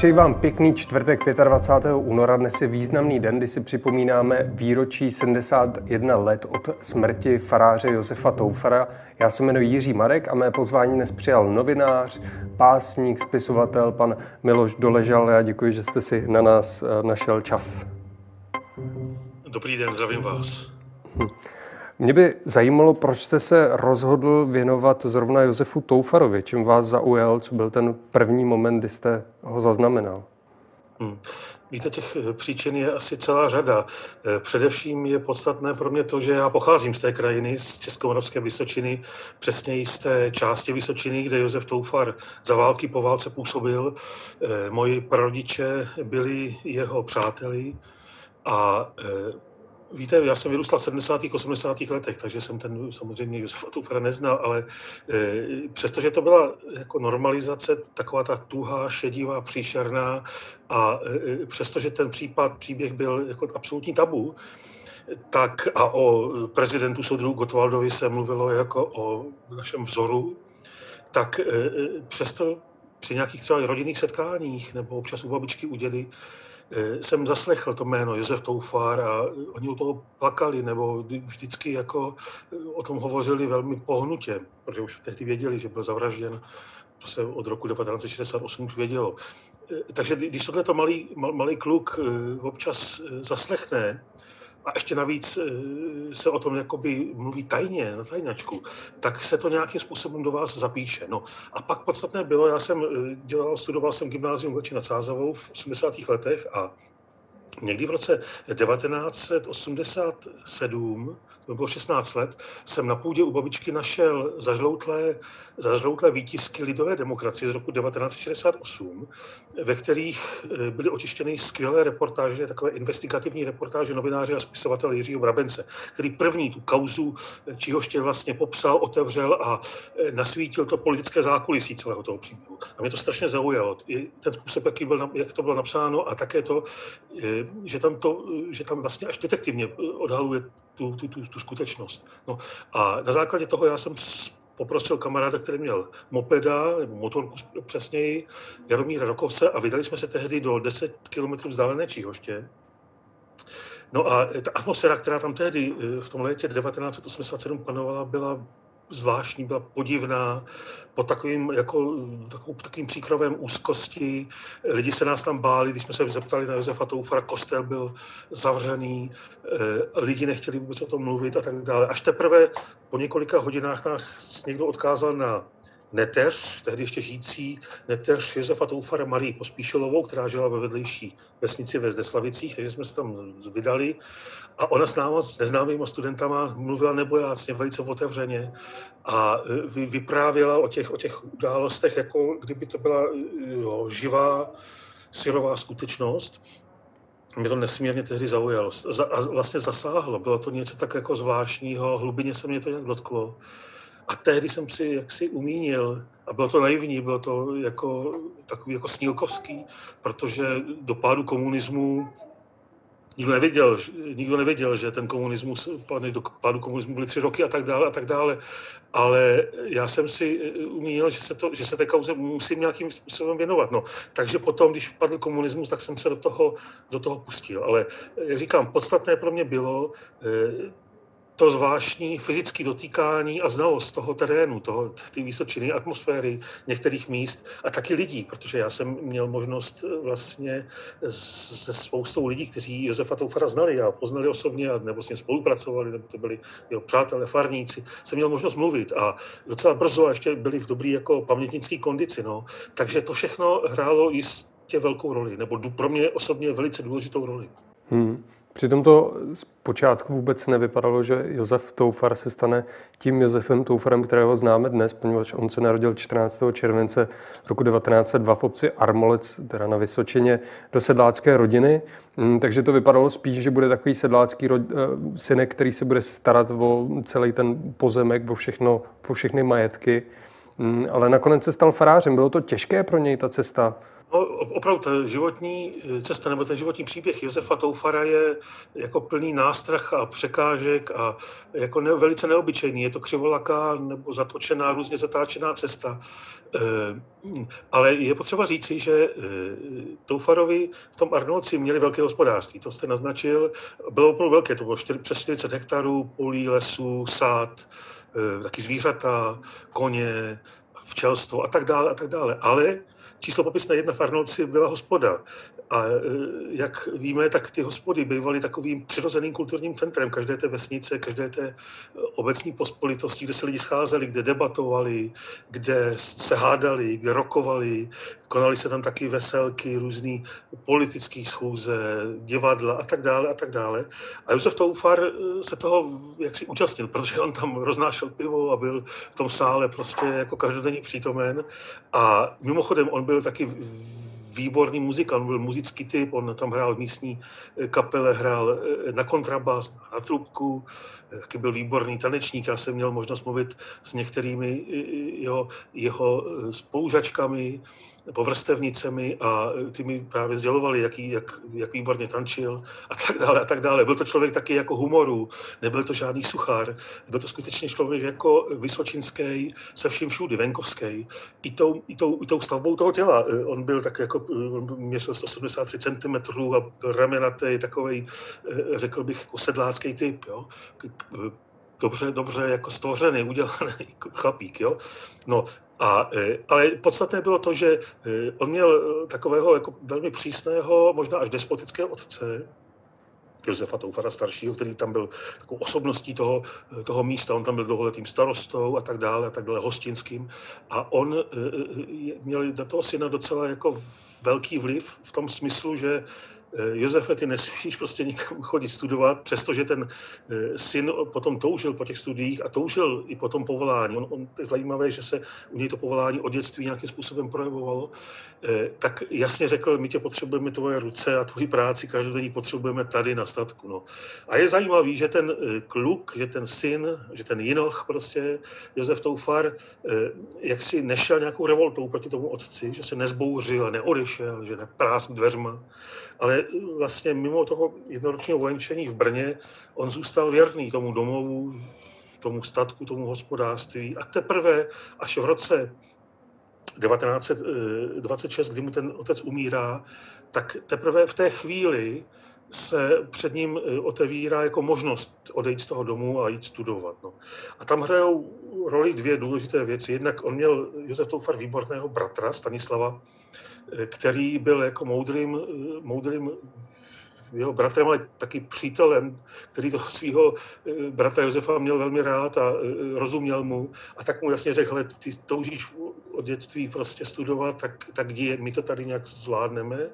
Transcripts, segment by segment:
Přeji vám pěkný čtvrtek 25. února. Dnes je významný den, kdy si připomínáme výročí 71 let od smrti faráře Josefa Toufara. Já se jmenuji Jiří Marek a mé pozvání dnes přijal novinář, pásník, spisovatel, pan Miloš Doležal. Já děkuji, že jste si na nás eh, našel čas. Dobrý den, zdravím vás. Hm. Mě by zajímalo, proč jste se rozhodl věnovat zrovna Josefu Toufarovi. Čím vás zaujal, co byl ten první moment, kdy jste ho zaznamenal? Hmm. Víte, těch eh, příčin je asi celá řada. Eh, především je podstatné pro mě to, že já pocházím z té krajiny, z Českomoravské Vysočiny, přesně z té části Vysočiny, kde Josef Toufar za války po válce působil. Eh, moji prarodiče byli jeho přáteli a Víte, já jsem vyrůstal v 70. 80. letech, takže jsem ten samozřejmě Josefa Tufera neznal, ale e, přestože to byla jako normalizace, taková ta tuhá, šedivá, příšerná a e, přestože ten případ, příběh byl jako absolutní tabu, tak a o prezidentu soudru Gotwaldovi se mluvilo jako o našem vzoru, tak e, přesto při nějakých třeba rodinných setkáních nebo občas u babičky u dědy jsem zaslechl to jméno Josef Toufár a oni o toho plakali, nebo vždycky jako eh, o tom hovořili velmi pohnutě, protože už tehdy věděli, že byl zavražděn. To se od roku 1968 už vědělo. Eh, takže když tohle malý, malý kluk občas zaslechne, a ještě navíc eh, se o tom jakoby mluví tajně, na tajnačku, tak se to nějakým způsobem do vás zapíše. No a pak podstatné bylo, já jsem eh, dělal, studoval jsem gymnázium Vlči nad Sázavou v 80. letech a někdy v roce 1987 to bylo 16 let, jsem na půdě u babičky našel zažloutlé, zažloutlé výtisky lidové demokracie z roku 1968, ve kterých eh, byly otištěny skvělé reportáže, takové investigativní reportáže novináře a spisovatele Jiřího Brabence, který první tu kauzu eh, Čihoště vlastně popsal, otevřel a eh, nasvítil to politické zákulisí celého toho příběhu. A mě to strašně zaujalo. I ten způsob, jaký byl, jak to bylo napsáno a také to, že tam, to, že tam vlastně až detektivně odhaluje tu, tu, tu, tu skutečnost. No a na základě toho já jsem poprosil kamaráda, který měl mopeda, nebo motorku přesněji, Jaromíra Rokose a vydali jsme se tehdy do 10 km vzdálené Číhoště. No a ta atmosféra, která tam tehdy eh, v tom létě 1987 panovala, byla zvláštní, byla podivná, pod takovým, jako, takovým, takovým příkrovem úzkosti. Lidi se nás tam báli, když jsme se zeptali na Josefa Toufara, kostel byl zavřený, eh, lidi nechtěli vůbec o tom mluvit a tak dále. Až teprve po několika hodinách nás někdo odkázal na neteř, tehdy ještě žijící neteř Josefa Toufara Marii Pospíšilovou, která žila ve vedlejší vesnici ve Zdeslavicích, takže jsme se tam vydali a ona s náma, s neznámými studentama, mluvila nebojácně, velice otevřeně a e, vyprávěla o těch, o těch událostech, jako kdyby to byla jo, živá, syrová skutečnost. Mě to nesmírně tehdy zaujalo a vlastně zasáhlo. Bylo to něco tak jako zvláštního, hlubině se mě to nějak dotklo. A tehdy jsem si jaksi umínil, a bylo to naivní, bylo to jako takový jako snílkovský, protože do pádu komunismu nikdo nevěděl, nikdo nevěděl, že ten komunismus, do pádu komunismu byly tři roky a tak dále a tak dále. Ale já jsem si umínil, že se, to, že se té kauze musím nějakým způsobem věnovat. No, takže potom, když padl komunismus, tak jsem se do toho, do toho pustil. Ale jak říkám, podstatné pro mě bylo eh, to zvláštní fyzické dotýkání a znalost toho terénu, toho, ty vysočiny, atmosféry některých míst a taky lidí, protože já jsem měl možnost eh, vlastně se spoustou lidí, kteří Josefa Toufara znali a poznali osobně, nebo s ním spolupracovali, nebo to byli jeho přátelé, farníci, jsem měl možnost mluvit a docela brzo a ještě byli v dobrý jako pamětnické kondici. No. Takže to všechno hrálo jistě velkou roli, nebo pro mě osobně velice důležitou roli. Hmm. Přitom to zpočátku vůbec nevypadalo, že Josef Toufar se stane tím Josefem Toufarem, kterého známe dnes, poněvadž on se narodil 14. července roku 1902 v obci Armolec, teda na Vysočině, do sedlácké rodiny. Mm, takže to vypadalo spíš, že bude takový sedlácký eh, synek, který se bude starat o celý ten pozemek, o, všechno, o všechny majetky. Mm, ale nakonec se stal farářem. Bylo to těžké pro něj ta cesta No, opravdu ta životní eh, cesta nebo ten životní příběh Josefa Toufara je jako plný nástrach a překážek a jako ne, velice neobyčejný. Je to křivolaká nebo zatočená, různě zatáčená cesta. E, ale je potřeba říci, že e, Toufarovi v tom Arnolci měli velké hospodářství. To jste naznačil. Bylo opravdu velké, to bylo 4, přes 40 hektarů, polí, lesů, sád, e, taky zvířata, koně, včelstvo a tak dále a tak dále. Ale číslo popisné jedna v Arnoldci byla hospoda. A e, jak víme, tak ty hospody bývaly takovým přirozeným kulturním centrem každé té vesnice, každé té e, obecní pospolitosti, kde se lidi scházeli, kde debatovali, kde se hádali, kde rokovali, konaly se tam taky veselky, různý politický schůze, divadla a tak dále a tak dále. A Josef Toufar e, se toho jaksi účastnil, protože on tam roznášel pivo a byl v tom sále prostě jako každodenní přítomen. A mimochodem on byl taky výborný muzikant, byl muzický typ, on tam hrál v místní eh, kapele, hrál eh, na kontrabas, na trubku, eh, taky byl výborný tanečník, já jsem měl možnost mluvit s některými jeho, jeho spolužačkami, povrstevnicemi a ty mi právě sdělovali, jaký, jak, jak výborně tančil a tak dále a tak dále. Byl to člověk taky jako humoru, nebyl to žádný suchár, byl to skutečně člověk jako vysočinský, se vším všudy, venkovský. I tou, i, tou, I tou stavbou toho těla. On byl tak jako, měřil 173 cm a ramenatý, takový, řekl bych, jako sedlácký typ. Jo? dobře, dobře jako stvořený, udělaný chlapík. Jo? No, a, e, ale podstatné bylo to, že e, on měl e, takového jako velmi přísného, možná až despotického otce, Josefa Toufara staršího, který tam byl takovou osobností toho, toho místa, on tam byl dlouholetým starostou a tak dále, a tak dále, hostinským. A on měl na toho syna docela jako velký vliv v tom smyslu, že Josefe, ty nesmíš prostě nikam chodit studovat, přestože ten eh, syn potom toužil po těch studiích a toužil i po tom povolání. On, on, je zajímavé, že se u něj to povolání od dětství nějakým způsobem projevovalo. Eh, tak jasně řekl, my tě potřebujeme tvoje ruce a tvoji práci každodenní potřebujeme tady na statku. No. A je zajímavý, že ten kluk, že ten syn, že ten jinoch prostě, Josef Toufar, jak si nešel nějakou revoltou proti tomu otci, že se nezbouřil, neodešel, že neprásl dveřma, ale vlastně mimo toho jednoročního vojenčení v Brně on zůstal věrný tomu domovu, tomu statku, tomu hospodářství a teprve až v roce 1926, kdy mu ten otec umírá, tak teprve v té chvíli se před ním eh, otevírá jako možnost odejít z toho domu a jít studovat. No. A tam hrajou roli dvě důležité věci. Jednak on měl Josef Toufar výborného bratra Stanislava, který byl jako moudrým, eh, moudrým jeho bratrem, ale taky přítelem, který toho svého bratra Josefa měl velmi rád a rozuměl mu. A tak mu jasně řekl, ty toužíš od dětství prostě studovat, tak, tak my to tady nějak zvládneme.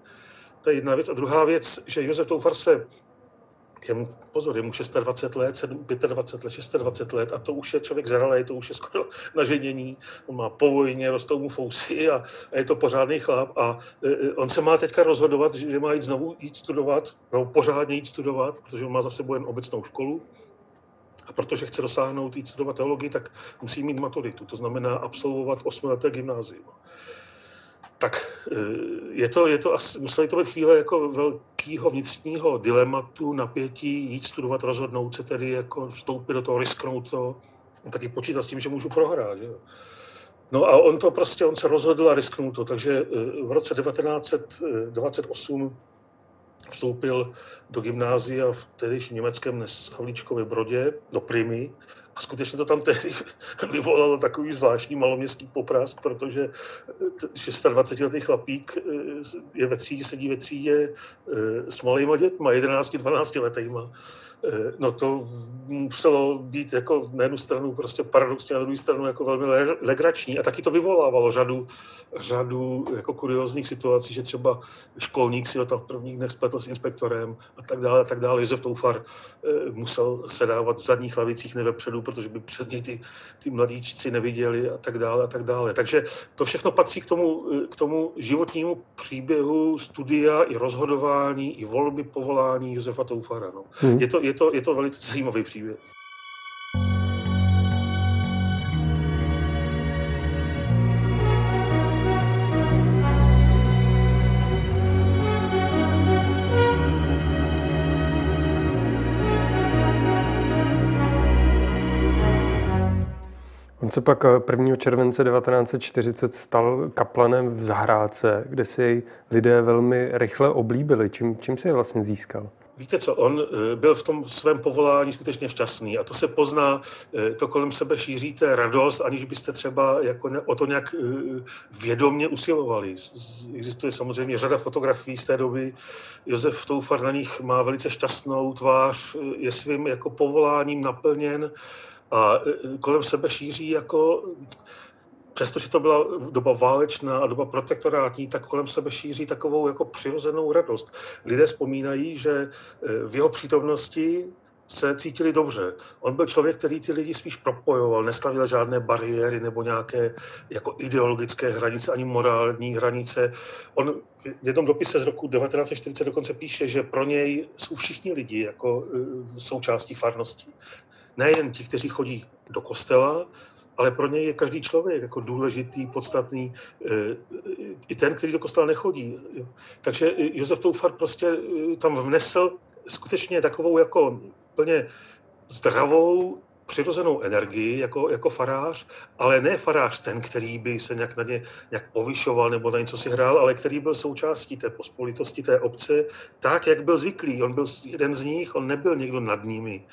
To je jedna věc. A druhá věc, že Josef Toufar se je mu, pozor, je mu 26 let, 25 let, 26 let a to už je člověk zralý, to už je skoro na ženění. On má po vojně, rostou mu fousy a, a je to pořádný chlap a e, on se má teďka rozhodovat, že má jít znovu jít studovat, nebo pořádně jít studovat, protože on má za sebou jen obecnou školu. A protože chce dosáhnout jít studovat teologii, tak musí mít maturitu, to znamená absolvovat osmileté gymnázium tak eh, je to, je to asi, museli to být chvíle jako velkého vnitřního dilematu, napětí, jít studovat, rozhodnout se tedy, jako vstoupit do toho, risknout to, taky počítat s tím, že můžu prohrát. Že? No a on to prostě, on se rozhodl a risknul to, takže eh, v roce 1928 vstoupil do gymnázia v tehdejším německém dnes Havlíčkově Brodě, do Primy, a skutečně to tam tehdy vyvolalo takový zvláštní maloměstský poprask, protože 26-letý chlapík eh, je ve třídě, sedí ve třídě eh, s malýma dětma, 11-12 letýma. Eh, no to muselo být jako na jednu stranu prostě paradoxně, na druhou stranu jako velmi legrační a taky to vyvolávalo řadu, řadu jako kuriozních situací, že třeba školník si ho tam v prvních dnech spletl s inspektorem a tak dále a tak dále. Josef Toufar eh, musel sedávat v zadních lavicích, ne vepředu, protože by přes něj ty, ty mladíčci neviděli a tak dále a tak dále. Takže to všechno patří k tomu, eh, k tomu životnímu příběhu studia i rozhodování, i volby povolání Josefa Toufara. No. Hmm. Je, to, je, to, je to velice zajímavý příběh. On se pak eh, 1. července 1940 stal kaplanem v zahrádce, kde si jej lidé velmi rychle oblíbili. Čím, čím se je vlastně získal? Víte co, on eh, byl v tom svém povolání skutečně šťastný a to se pozná, eh, to kolem sebe šíříte radost, aniž byste třeba jako o to nějak eh, vědomně usilovali. Existuje samozřejmě řada fotografií z té doby. Josef Toufar na nich má velice šťastnou tvář, je svým jako povoláním naplněn a kolem sebe šíří jako přestože to byla doba válečná a doba protektorátní, tak kolem sebe šíří takovou jako přirozenou radost. Lidé vzpomínají, že e, v jeho přítomnosti se cítili dobře. On byl člověk, který ty lidi spíš propojoval, nestavil žádné bariéry nebo nějaké jako ideologické hranice, ani morální hranice. On v jednom dopise z roku 1940 dokonce píše, že pro něj jsou všichni lidi jako e, součástí farnosti. Nejen ti, kteří chodí do kostela, ale pro něj je každý člověk jako důležitý, podstatný, eh, i ten, který do kostela nechodí. Takže Josef Toufar prostě eh, tam vnesl skutečně takovou jako plně zdravou přirozenou energii jako, jako farář, ale ne farář ten, který by se nějak na ně nějak povyšoval nebo na něco si hrál, ale který byl součástí té pospolitosti té obce, tak, jak byl zvyklý. On byl jeden z nich, on nebyl někdo nad nimi.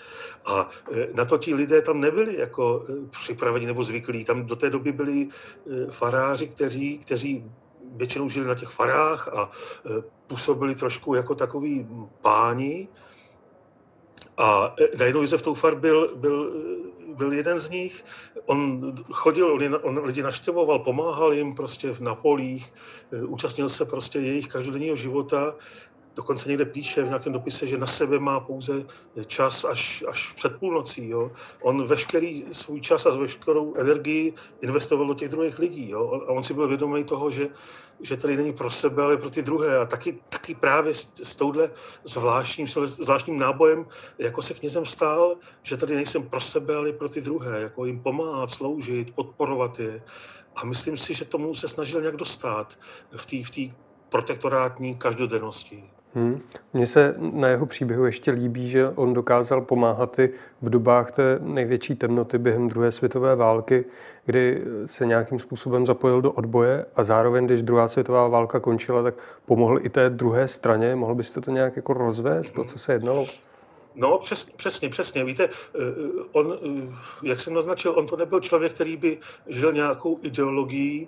A e, na to ti lidé tam nebyli jako e, připraveni nebo zvyklí. Tam do té doby byli e, faráři, kteří, kteří většinou žili na těch farách a působili trošku jako takový páni, a najednou Josef Toufar byl, byl, byl jeden z nich. On chodil, on, on lidi naštěvoval, pomáhal jim prostě na polích, e, účastnil se prostě jejich každodenního života dokonce někde píše v nějakém dopise, že na sebe má pouze čas až, až před půlnocí. Jo. On veškerý svůj čas a veškerou energii investoval do těch druhých lidí. Jo. A on si byl vědomý toho, že, že tady není pro sebe, ale pro ty druhé. A taky, taky právě s, s touhle zvláštním, zvláštním nábojem, jako se knězem stál, že tady nejsem pro sebe, ale pro ty druhé. Jako jim pomáhat, sloužit, podporovat je. A myslím si, že tomu se snažil nějak dostat v té v protektorátní každodennosti. Hmm. Mně se na jeho příběhu ještě líbí, že on dokázal pomáhat i v dobách té největší temnoty během druhé světové války, kdy se nějakým způsobem zapojil do odboje a zároveň, když druhá světová válka končila, tak pomohl i té druhé straně. Mohl byste to nějak jako rozvést, to, co se jednalo? No, přes, přesně, přesně. Víte, eh, on, eh, jak jsem naznačil, on to nebyl člověk, který by žil nějakou ideologií,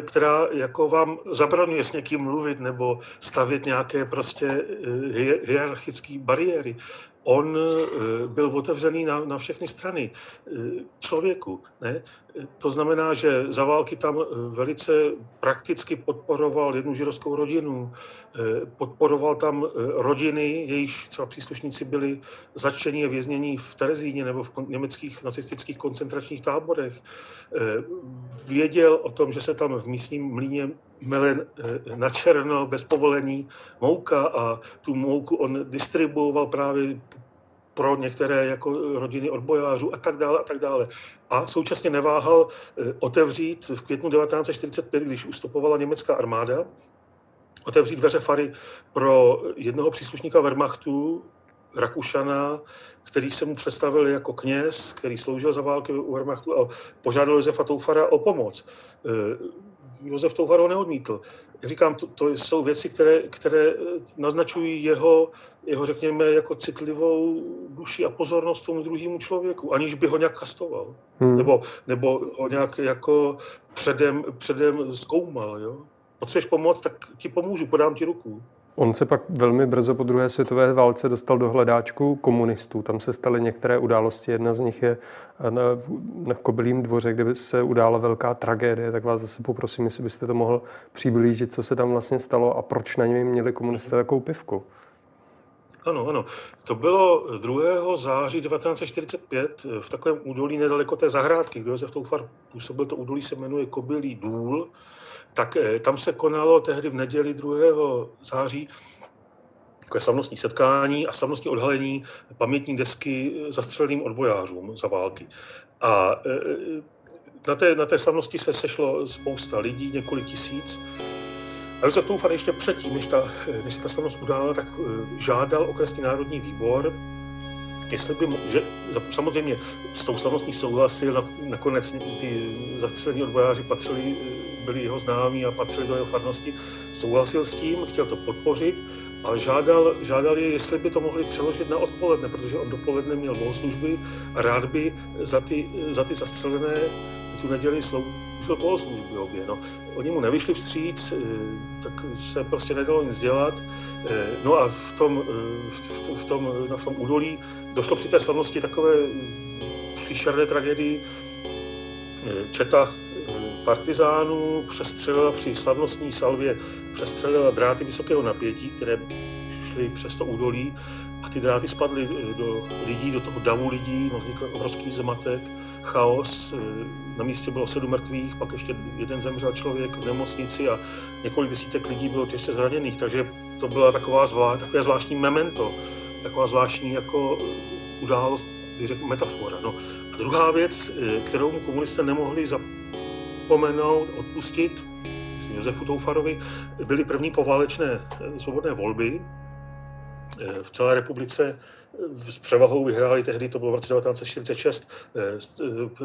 která jako vám zabraňuje s někým mluvit nebo stavět nějaké prostě eh, hierarchické bariéry on eh, byl otevřený na, na všechny strany člověku. Ne? To znamená, že za války tam eh, velice prakticky podporoval jednu židovskou rodinu, podporoval tam rodiny, jejichž třeba příslušníci byli začení a věznění v Terezíně nebo v německých nacistických koncentračních táborech. Věděl o tom, že se tam v místním mlíně melen na černo bez povolení mouka a tu mouku on distribuoval právě pro některé jako rodiny odbojářů a tak dále a tak dále. A současně neváhal eh, otevřít v květnu 1945, když ustupovala německá armáda, otevřít dveře fary pro jednoho příslušníka Wehrmachtu, Rakušana, který se mu představil jako kněz, který sloužil za války u Wehrmachtu a požádal Josefa Toufara o pomoc. Josef Touhar neodmítl. Jak říkám, to, to jsou věci, které, které eh, naznačují jeho, jeho, řekněme, jako citlivou duši a pozornost tomu druhému člověku, aniž by ho nějak kastoval. Hmm. Nebo, nebo ho nějak jako předem, předem zkoumal. Jo? Potřebuješ pomoct, tak ti pomůžu, podám ti ruku. On se pak velmi brzo po druhé světové válce dostal do hledáčku komunistů. Tam se staly některé události. Jedna z nich je na, na Kobylím dvoře, kde se udála velká tragédie. Tak vás zase poprosím, jestli byste to mohl přiblížit, co se tam vlastně stalo a proč na něm měli komunisté takovou pivku. Ano, ano. To bylo 2. září 1945 v takovém údolí nedaleko té zahrádky, kde Josef Toufar působil. To údolí se jmenuje Kobylý důl tak eh, tam se konalo tehdy v neděli 2. září takové slavnostní setkání a slavnostní odhalení pamětní desky zastřeleným odbojářům za války. A eh, na té, na té slavnosti se sešlo spousta lidí, několik tisíc. A Josef Toufar ještě předtím, než, ta, než ta slavnost udála, tak eh, žádal okresní národní výbor, jestli by, že samozřejmě s tou slavností souhlasil, nakonec ty zastřelení odbojáři patřili, byli jeho známí a patřili do jeho farnosti, souhlasil s tím, chtěl to podpořit, ale žádal, žádal je, jestli by to mohli přeložit na odpoledne, protože on dopoledne měl bohoslužby a rád by za ty, za ty zastřelené tu neděli sloužil bohoslužby obě. No. Oni mu nevyšli vstříc, eh, tak se prostě nedalo nic dělat. Eh, no a v tom, eh, v tom, v tom, údolí došlo při té slavnosti takové příšerné tragédii. Četa partizánů přestřelila při slavnostní salvě přestřelila dráty vysokého napětí, které šly přes to údolí a ty dráty spadly do lidí, do toho davu lidí, vznikl obrovský zmatek, chaos, na místě bylo sedm mrtvých, pak ještě jeden zemřel člověk v nemocnici a několik desítek lidí bylo těžce zraněných, takže to byla taková zvlá, takové zvláštní memento, taková zvláštní jako událost, bych řekl, metafora. No. A druhá věc, kterou mu komunisté nemohli zapomenout, odpustit, Josefu Toufarovi, byly první poválečné svobodné volby, v celé republice s převahou vyhráli tehdy, to bylo v roce 1946,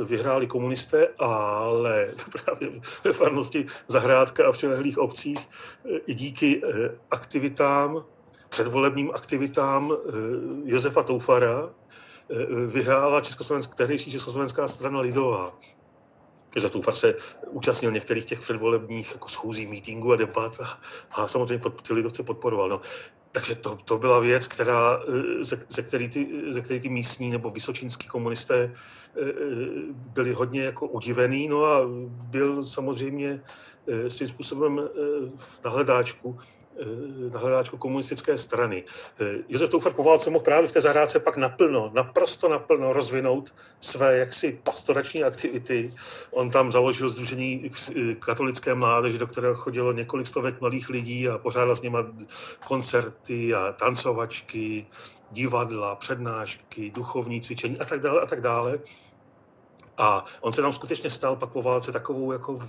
vyhráli komunisté, ale právě ve farnosti Zahrádka a v přilehlých obcích i díky aktivitám, předvolebním aktivitám Josefa Toufara vyhrála Československ, tehdejší Československá strana Lidová za Toufar se účastnil některých těch předvolebních jako schůzí, mítingů a debat a, a samozřejmě pod, ty lidovce podporoval. No. Takže to, to byla věc, která, eh, ze, ze, který ty, ze který ty místní nebo vysočínský komunisté eh, eh, byli hodně jako udivený, no a byl samozřejmě svým způsobem na hledáčku na hledáčku komunistické strany. Eh, Josef Toufar po válce mohl právě v té zahrádce pak naplno, naprosto naplno rozvinout své jaksi pastorační aktivity. On tam založil Združení eh, katolické mládeže, do kterého chodilo několik stovek mladých lidí a pořádal s nimi koncerty a tancovačky, divadla, přednášky, duchovní cvičení a tak dále a tak dále. A on se tam skutečně stal pak po válce takovou jako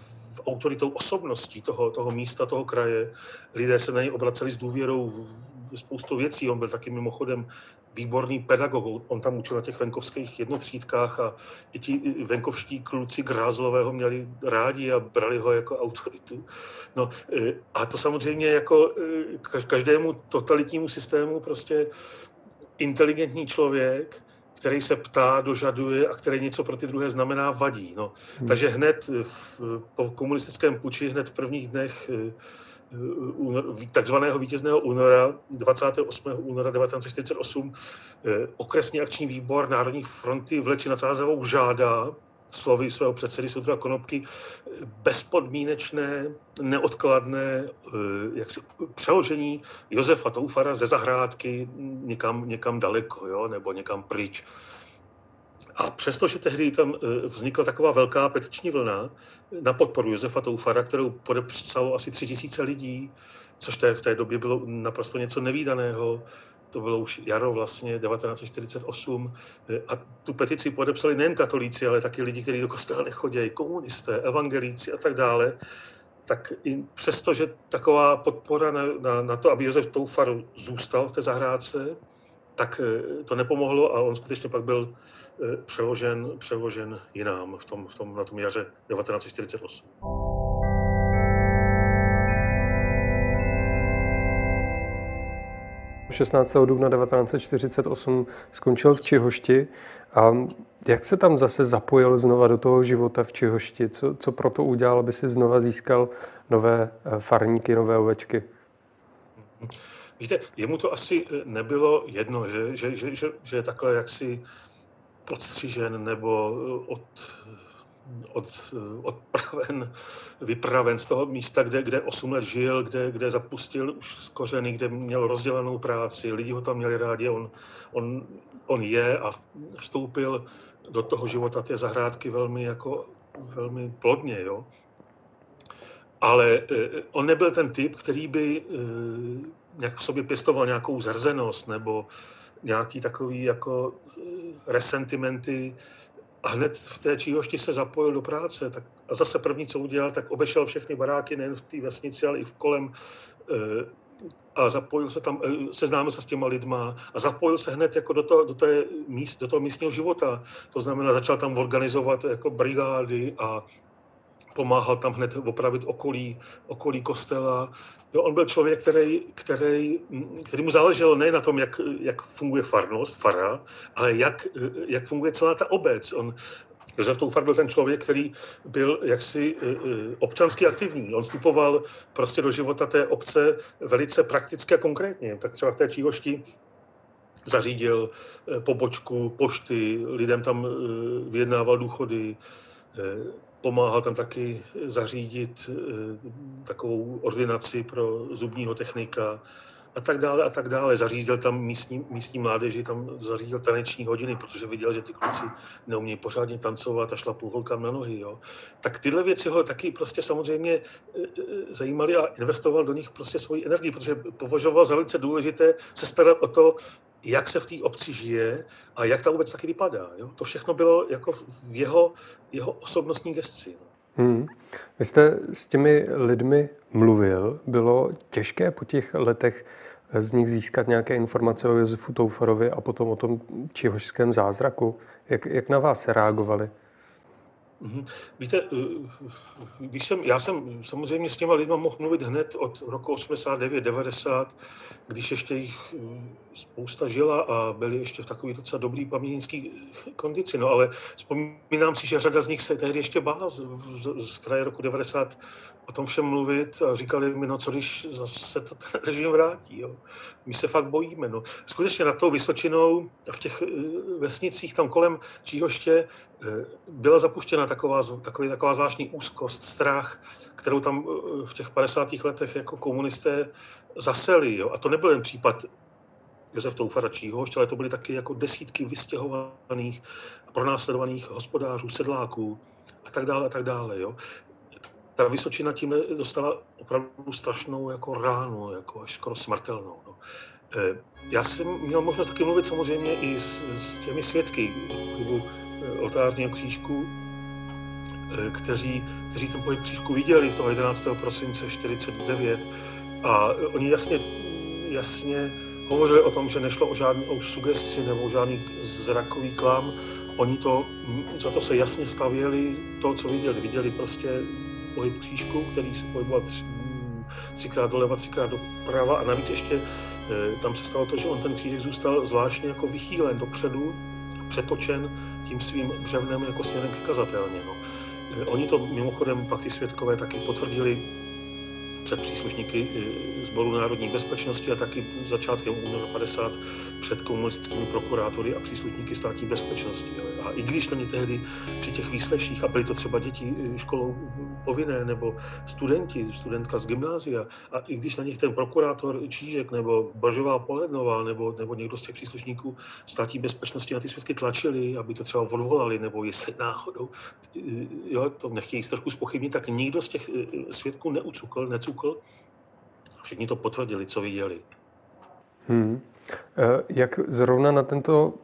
autoritou osobností toho, toho místa, toho kraje. Lidé se na něj obraceli s důvěrou v spoustu věcí. On byl taky mimochodem výborný pedagog. On tam učil na těch venkovských jednotřídkách a i ti venkovští kluci Grázlového měli rádi a brali ho jako autoritu. No, e, a to samozřejmě jako e, každému totalitnímu systému prostě inteligentní člověk který se ptá, dožaduje a který něco pro ty druhé znamená, vadí. No. Hmm. Takže hned v, po komunistickém puči, hned v prvních dnech eh, eh, takzvaného vítězného února, 28. února 1948, eh, okresní akční výbor Národní fronty v Leči nad Sázavou žádá slovy svého předsedy Soudra Konopky bezpodmínečné, neodkladné eh, jaksi, přeložení Josefa Toufara ze zahrádky někam, někam daleko, jo, nebo někam pryč. A přestože tehdy tam eh, vznikla taková velká petiční vlna na podporu Josefa Toufara, kterou podepsalo asi tři tisíce lidí, což v té době bylo naprosto něco nevýdaného, to bylo už jaro vlastně 1948 a tu petici podepsali nejen katolíci, ale taky lidi, kteří do kostela nechodí, komunisté, evangelíci a tak dále, tak i přesto, že taková podpora na, na, na to, aby Josef Toufar zůstal v té zahrádce, tak eh, to nepomohlo a on skutečně pak byl přeložen, přeložen jinám v tom, v tom, na tom jaře 1948. 16. dubna 1948 skončil v Čihošti. A jak se tam zase zapojil znova do toho života v Čihošti? Co, co pro to udělal, aby si znova získal nové eh, farníky, nové ovečky? Víte, jemu to asi eh, nebylo jedno, že, že, že, že, že je takhle jaksi podstřižen nebo eh, od, od, odpraven, vypraven z toho místa, kde, kde 8 let žil, kde, kde zapustil už z kořeny, kde měl rozdělenou práci, lidi ho tam měli rádi, on, on, on je a vstoupil do toho života té zahrádky velmi, jako, velmi plodně. Jo? Ale eh, on nebyl ten typ, který by eh, nějak v sobě pěstoval nějakou zrzenost nebo nějaký takový jako eh, resentimenty, a hned v té Číhošti se zapojil do práce. Tak, a zase první, co udělal, tak obešel všechny baráky nejen v té vesnici, ale i v kolem. E, a zapojil se tam, eh, seznámil se s těma lidma a zapojil se hned jako do, to, do, té míst, do toho místního života. To znamená, začal tam organizovat jako brigády a pomáhal tam hned opravit okolí, okolí kostela. Jo, on byl člověk, který, který, který mu záleželo ne na tom, jak, jak funguje farnost, fara, ale jak, jak funguje celá ta obec. On, Josef Toufar byl ten člověk, který byl jaksi e, e, občansky aktivní. On vstupoval prostě do života té obce velice prakticky a konkrétně. Tak třeba v té Číhošti zařídil e, pobočku pošty, lidem tam vyjednával důchody, pomáhal tam taky zařídit takovou ordinaci pro zubního technika, a tak dále a tak dále. Zařídil tam místní, místní mládeži, tam zařídil taneční hodiny, protože viděl, že ty kluci neumějí pořádně tancovat a šlapou holkám na nohy. Jo. Tak tyhle věci ho taky prostě samozřejmě e, e, zajímaly a investoval do nich prostě svoji energii, protože považoval za velice důležité se starat o to, jak se v té obci žije a jak ta vůbec taky vypadá. Jo? To všechno bylo jako v jeho, jeho osobnostní gesci. No. Hmm. Vy jste s těmi lidmi mluvil. Bylo těžké po těch letech z nich získat nějaké informace o Josefu Toufarovi a potom o tom čihožském zázraku. Jak, jak na vás reagovali? Mhm. Víte, když jsem, já jsem samozřejmě s těma lidma mohl mluvit hned od roku 89, 90, když ještě jich spousta žila a byli ještě v takový docela dobrý pamětnický kondici. No ale vzpomínám si, že řada z nich se tehdy ještě bála z, z, z kraje roku 90 o tom všem mluvit a říkali mi, no co když zase to ten režim vrátí. Jo. My se fakt bojíme. No. Skutečně na tou Vysočinou a v těch eh, vesnicích tam kolem Číhoště eh, byla zapuštěna taková, takový, taková zvláštní úzkost, strach, kterou tam eh, v těch 50. letech jako komunisté zaseli. Jo. A to nebyl jen případ Josef Toufara Číhošť, ale to byly taky jako desítky vystěhovaných, pronásledovaných hospodářů, sedláků a tak dále a tak dále. Jo. Ta Vysočina tím dostala opravdu strašnou jako ránu, jako až skoro smrtelnou. No. E, já jsem měl možnost taky mluvit samozřejmě i s, s těmi svědky pohybu e, oltářního křížku, e, kteří, kteří ten pohyb křížku viděli v toho 11. prosince 49 a oni jasně, jasně hovořili o tom, že nešlo o žádnou sugesti nebo o žádný zrakový klam. Oni to, za to se jasně stavěli, to, co viděli. Viděli prostě pohyb křížku, který se pohyboval tři, třikrát doleva, třikrát doprava a navíc ještě eh, tam se stalo to, že on ten křížek zůstal zvláštně jako vychýlen dopředu, přetočen tím svým břevnem jako směrem k kazatelně. No. Eh, oni to mimochodem pak ty svědkové taky potvrdili před příslušníky Sboru národní bezpečnosti a taky začátkem února 50 před komunistickými prokurátory a příslušníky státní bezpečnosti. A i když oni tehdy při těch výsleších, a byly to třeba děti školou povinné nebo studenti, studentka z gymnázia, a i když na nich ten prokurátor Čížek nebo Bažová Polednová nebo, nebo někdo z těch příslušníků státní bezpečnosti na ty svědky tlačili, aby to třeba odvolali, nebo jestli náhodou, jo, to nechtějí trochu spochybnit, tak nikdo z těch svědků neucukl, necukl, Všichni to potvrdili, co viděli. Hmm. E, jak zrovna na tento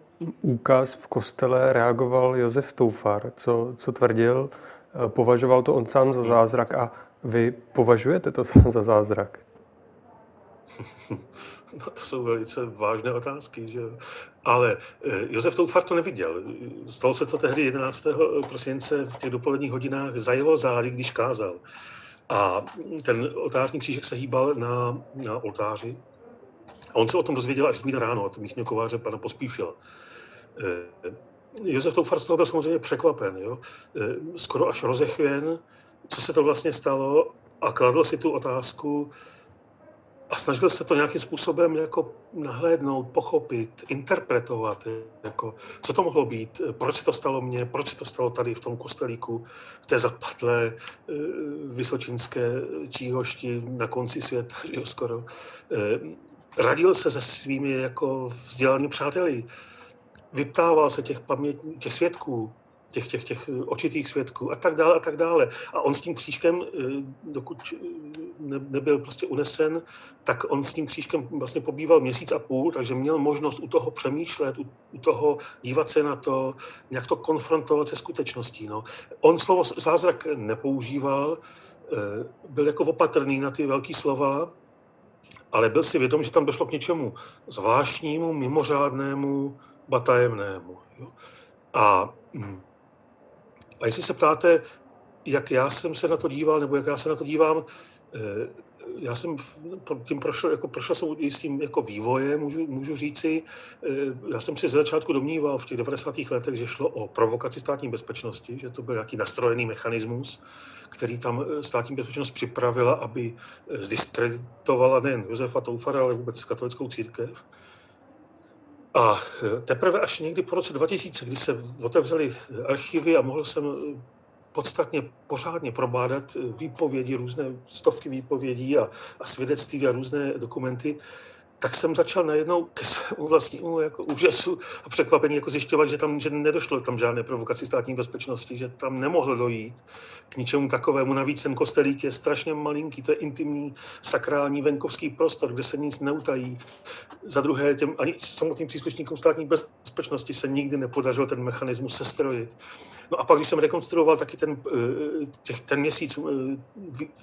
úkaz v kostele reagoval Josef Toufar? Co, co tvrdil? E, považoval to on sám za zázrak a vy považujete to za zázrak? No, to jsou velice vážné otázky, že Ale e, Josef Toufar to neviděl. Stalo se to tehdy 11. prosince v těch dopoledních hodinách za jeho zády, když kázal. A ten oltářní křížek se hýbal na, na oltáři. A on se o tom dozvěděl až druhý ráno od místního kováře pana Pospíšila. Eh, Josef Toufar z toho byl samozřejmě překvapen, jo? Eh, skoro až rozechvěn, co se to vlastně stalo a kladl si tu otázku, a snažil se to nějakým způsobem jako nahlédnout, pochopit, interpretovat, jako, co to mohlo být, proč se to stalo mně, proč se to stalo tady v tom kostelíku, v té zapadlé eh, vysočinské číhošti na konci světa, že jo, skoro. Eh, radil se se svými jako vzdělanými přáteli, vyptával se těch, paměť, těch svědků, těch, těch, těch očitých svědků a tak dále a tak dále. A on s tím křížkem, eh, dokud eh, ne, nebyl prostě unesen, tak on s tím křížkem vlastně pobýval měsíc a půl, takže měl možnost u toho přemýšlet, u, u toho dívat se na to, nějak to konfrontovat se skutečností. No. On slovo zázrak nepoužíval, eh, byl jako opatrný na ty velké slova, ale byl si vědom, že tam došlo k něčemu zvláštnímu, mimořádnému, batajemnému. Jo. A, hm, a jestli se ptáte, jak já jsem se na to díval, nebo jak já se na to dívám, eh, já jsem tím prošel, jako prošel jsem jistým jako vývojem, můžu, můžu říci. Eh, já jsem si ze začátku domníval v těch 90. letech, že šlo o provokaci státní bezpečnosti, že to byl nějaký nastrojený mechanismus, který tam eh, státní bezpečnost připravila, aby zdiskreditovala nejen Josefa Toufara, ale vůbec katolickou církev. A teprve až někdy po roce 2000, kdy se otevřely archivy a mohl jsem podstatně pořádně probádat výpovědi, různé stovky výpovědí a, a svědectví a různé dokumenty, tak jsem začal najednou ke svému vlastnímu jako úžasu a překvapení jako zjišťovat, že tam že nedošlo tam žádné provokaci státní bezpečnosti, že tam nemohlo dojít k ničemu takovému. Navíc ten kostelík je strašně malinký, to je intimní sakrální venkovský prostor, kde se nic neutají. Za druhé, těm, ani samotným příslušníkům státní bezpečnosti se nikdy nepodařilo ten mechanismus sestrojit. No a pak, když jsem rekonstruoval taky ten, eh, těch, ten měsíc eh,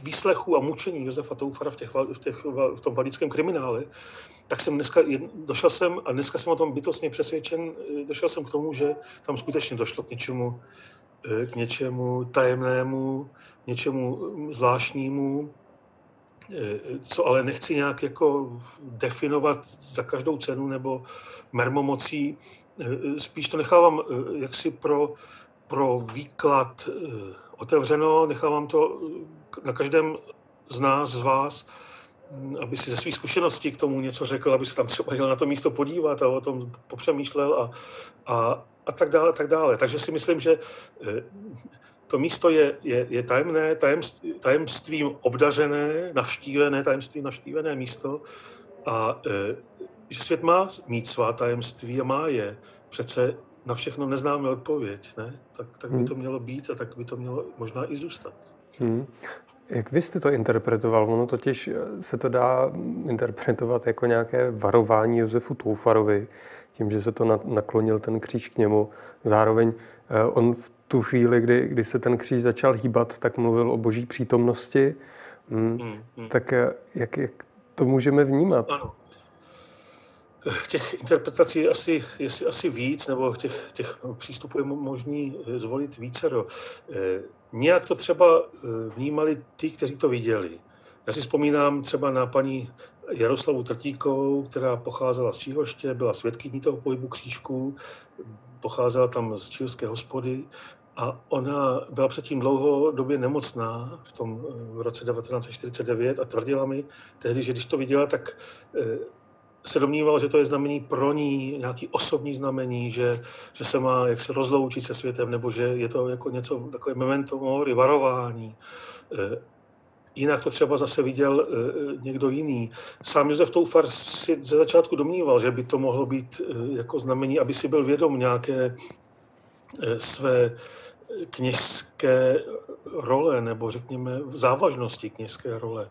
výslechu a mučení Josefa Toufara v, těch, v, těch, v tom valickém kriminále, tak jsem dneska, došel jsem, a dneska jsem o tom bytostně přesvědčen, eh, došel jsem k tomu, že tam skutečně došlo k něčemu, k něčemu tajemnému, něčemu hm, zvláštnímu, co ale nechci nějak jako definovat za každou cenu nebo mermomocí. Spíš to nechávám jaksi pro pro výklad eh, otevřeno, nechávám to eh, na každém z nás, z vás, aby si ze svých zkušeností k tomu něco řekl, aby se tam třeba jel na to místo podívat a o tom popřemýšlel a, a, a tak dále, tak dále. Takže si myslím, že eh, to místo je, je, je tajemné, tajemství, tajemstvím obdařené, navštívené, tajemstvím navštívené místo a že svět má mít svá tajemství a má je. Přece na všechno neznáme odpověď, ne? Tak, tak by hmm. to mělo být a tak by to mělo možná i zůstat. Hmm. Jak vy jste to interpretoval? Ono totiž eh, se to dá interpretovat jako nějaké varování Josefu Toufarovi, tím, že se to naklonil ten kříž k němu. Zároveň eh, on v tu chvíli, kdy, kdy se ten kříž začal hýbat, tak mluvil o boží přítomnosti. Hmm. Hmm. Hmm. Tak eh, jak, jak to můžeme vnímat? Ano těch interpretací je asi, je asi víc, nebo těch, těch přístupů je možný zvolit více. Eh, nějak to třeba eh, vnímali ty, kteří to viděli. Já si vzpomínám třeba na paní Jaroslavu Trtíkovou, která pocházela z Číhoště, byla svědkyní toho pohybu křížků, pocházela tam z číhovské hospody a ona byla předtím dlouhodobě nemocná v tom eh, v roce 1949 a tvrdila mi tehdy, že když to viděla, tak se domníval, že to je znamení pro ní, nějaký osobní znamení, že, že se má jak se rozloučit se světem, nebo že je to jako něco takové memento mori, varování. E, jinak to třeba zase viděl e, někdo jiný. Sám Josef Toufar si ze začátku domníval, že by to mohlo být e, jako znamení, aby si byl vědom nějaké své kněžské role, nebo řekněme závažnosti kněžské role.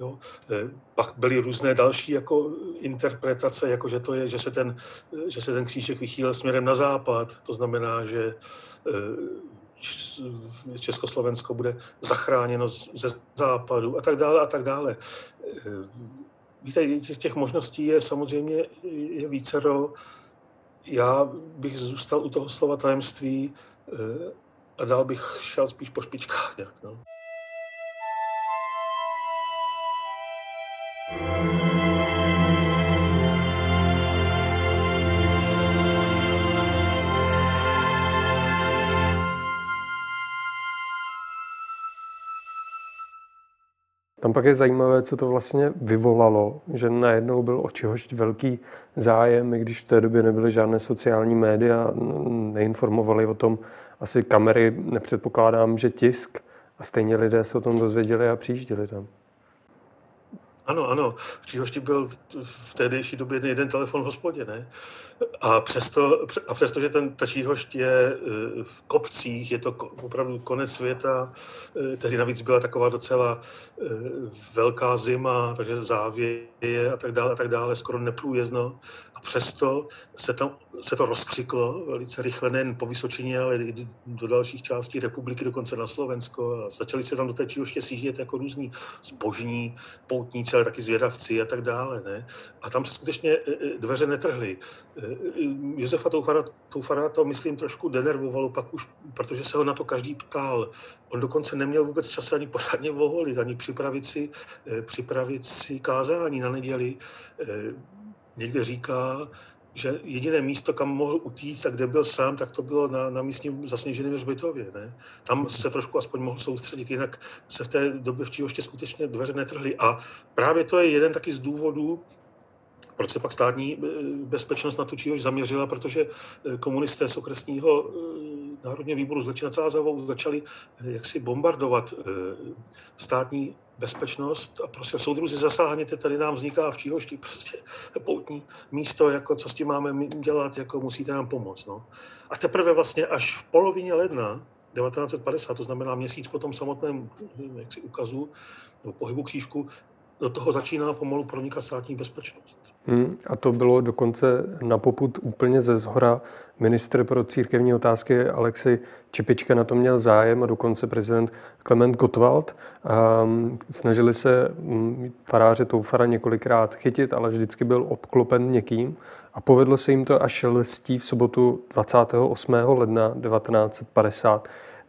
Jo. E, pak byly různé další jako interpretace, jako že, to je, že, se ten, že se ten křížek vychýlil směrem na západ. To znamená, že e, Československo bude zachráněno ze západu a tak dále a tak dále. Víte, těch možností je samozřejmě je vícero. Já bych zůstal u toho slova tajemství a dál bych šel spíš po špičkách nějak. No. Tam pak je zajímavé, co to vlastně vyvolalo, že najednou byl očihošť velký zájem, i když v té době nebyly žádné sociální média, neinformovali o tom asi kamery, nepředpokládám, že tisk, a stejně lidé se o tom dozvěděli a přijížděli tam. Ano, ano. V Číhošti byl v tehdejší době jeden telefon v hospodě, ne? A přesto, a přesto že ten, ta Číhošť je e, v kopcích, je to opravdu konec světa, e, tehdy navíc byla taková docela e, velká zima, takže závěje a tak dále, a tak dále, skoro neprůjezdno. A přesto se, tam, se to rozkřiklo velice rychle, nejen po Vysočině, ale i do dalších částí republiky, dokonce na Slovensko. A začali se tam do té Číhoště sjíždět jako různí zbožní poutníci ale taky zvědavci a tak dále. Ne? A tam se skutečně dveře netrhly. Josefa Toufara, Toufara to, myslím, trošku denervovalo pak už, protože se ho na to každý ptal. On dokonce neměl vůbec čas ani pořádně voholit, ani připravit si, připravit si kázání na neděli. Někde říká, že jediné místo, kam mohl utíct a kde byl sám, tak to bylo na, na místním zasněženém hřbitově. Ne? Tam se trošku aspoň mohl soustředit, jinak se v té době v Čihoště skutečně dveře netrhly. A právě to je jeden taky z důvodů, proč se pak státní eh, bezpečnost na tu Čihož zaměřila, protože eh, komunisté z okresního eh, národního výboru z nad Sázavou začali jaksi bombardovat státní bezpečnost a prostě soudruzi zasáhněte, tady nám vzniká v Číhošti prostě poutní místo, jako co s tím máme dělat, jako musíte nám pomoct. No. A teprve vlastně až v polovině ledna 1950, to znamená měsíc po tom samotném jaksi, ukazu nebo pohybu křížku, do toho začíná pomalu pronikat státní bezpečnost. Hmm, a to bylo dokonce na poput úplně ze zhora. Ministr pro církevní otázky Alexej Čepička na to měl zájem a dokonce prezident Klement Gottwald. Um, snažili se um, faráře Toufara několikrát chytit, ale vždycky byl obklopen někým. A povedlo se jim to až lstí v sobotu 28. ledna 1950.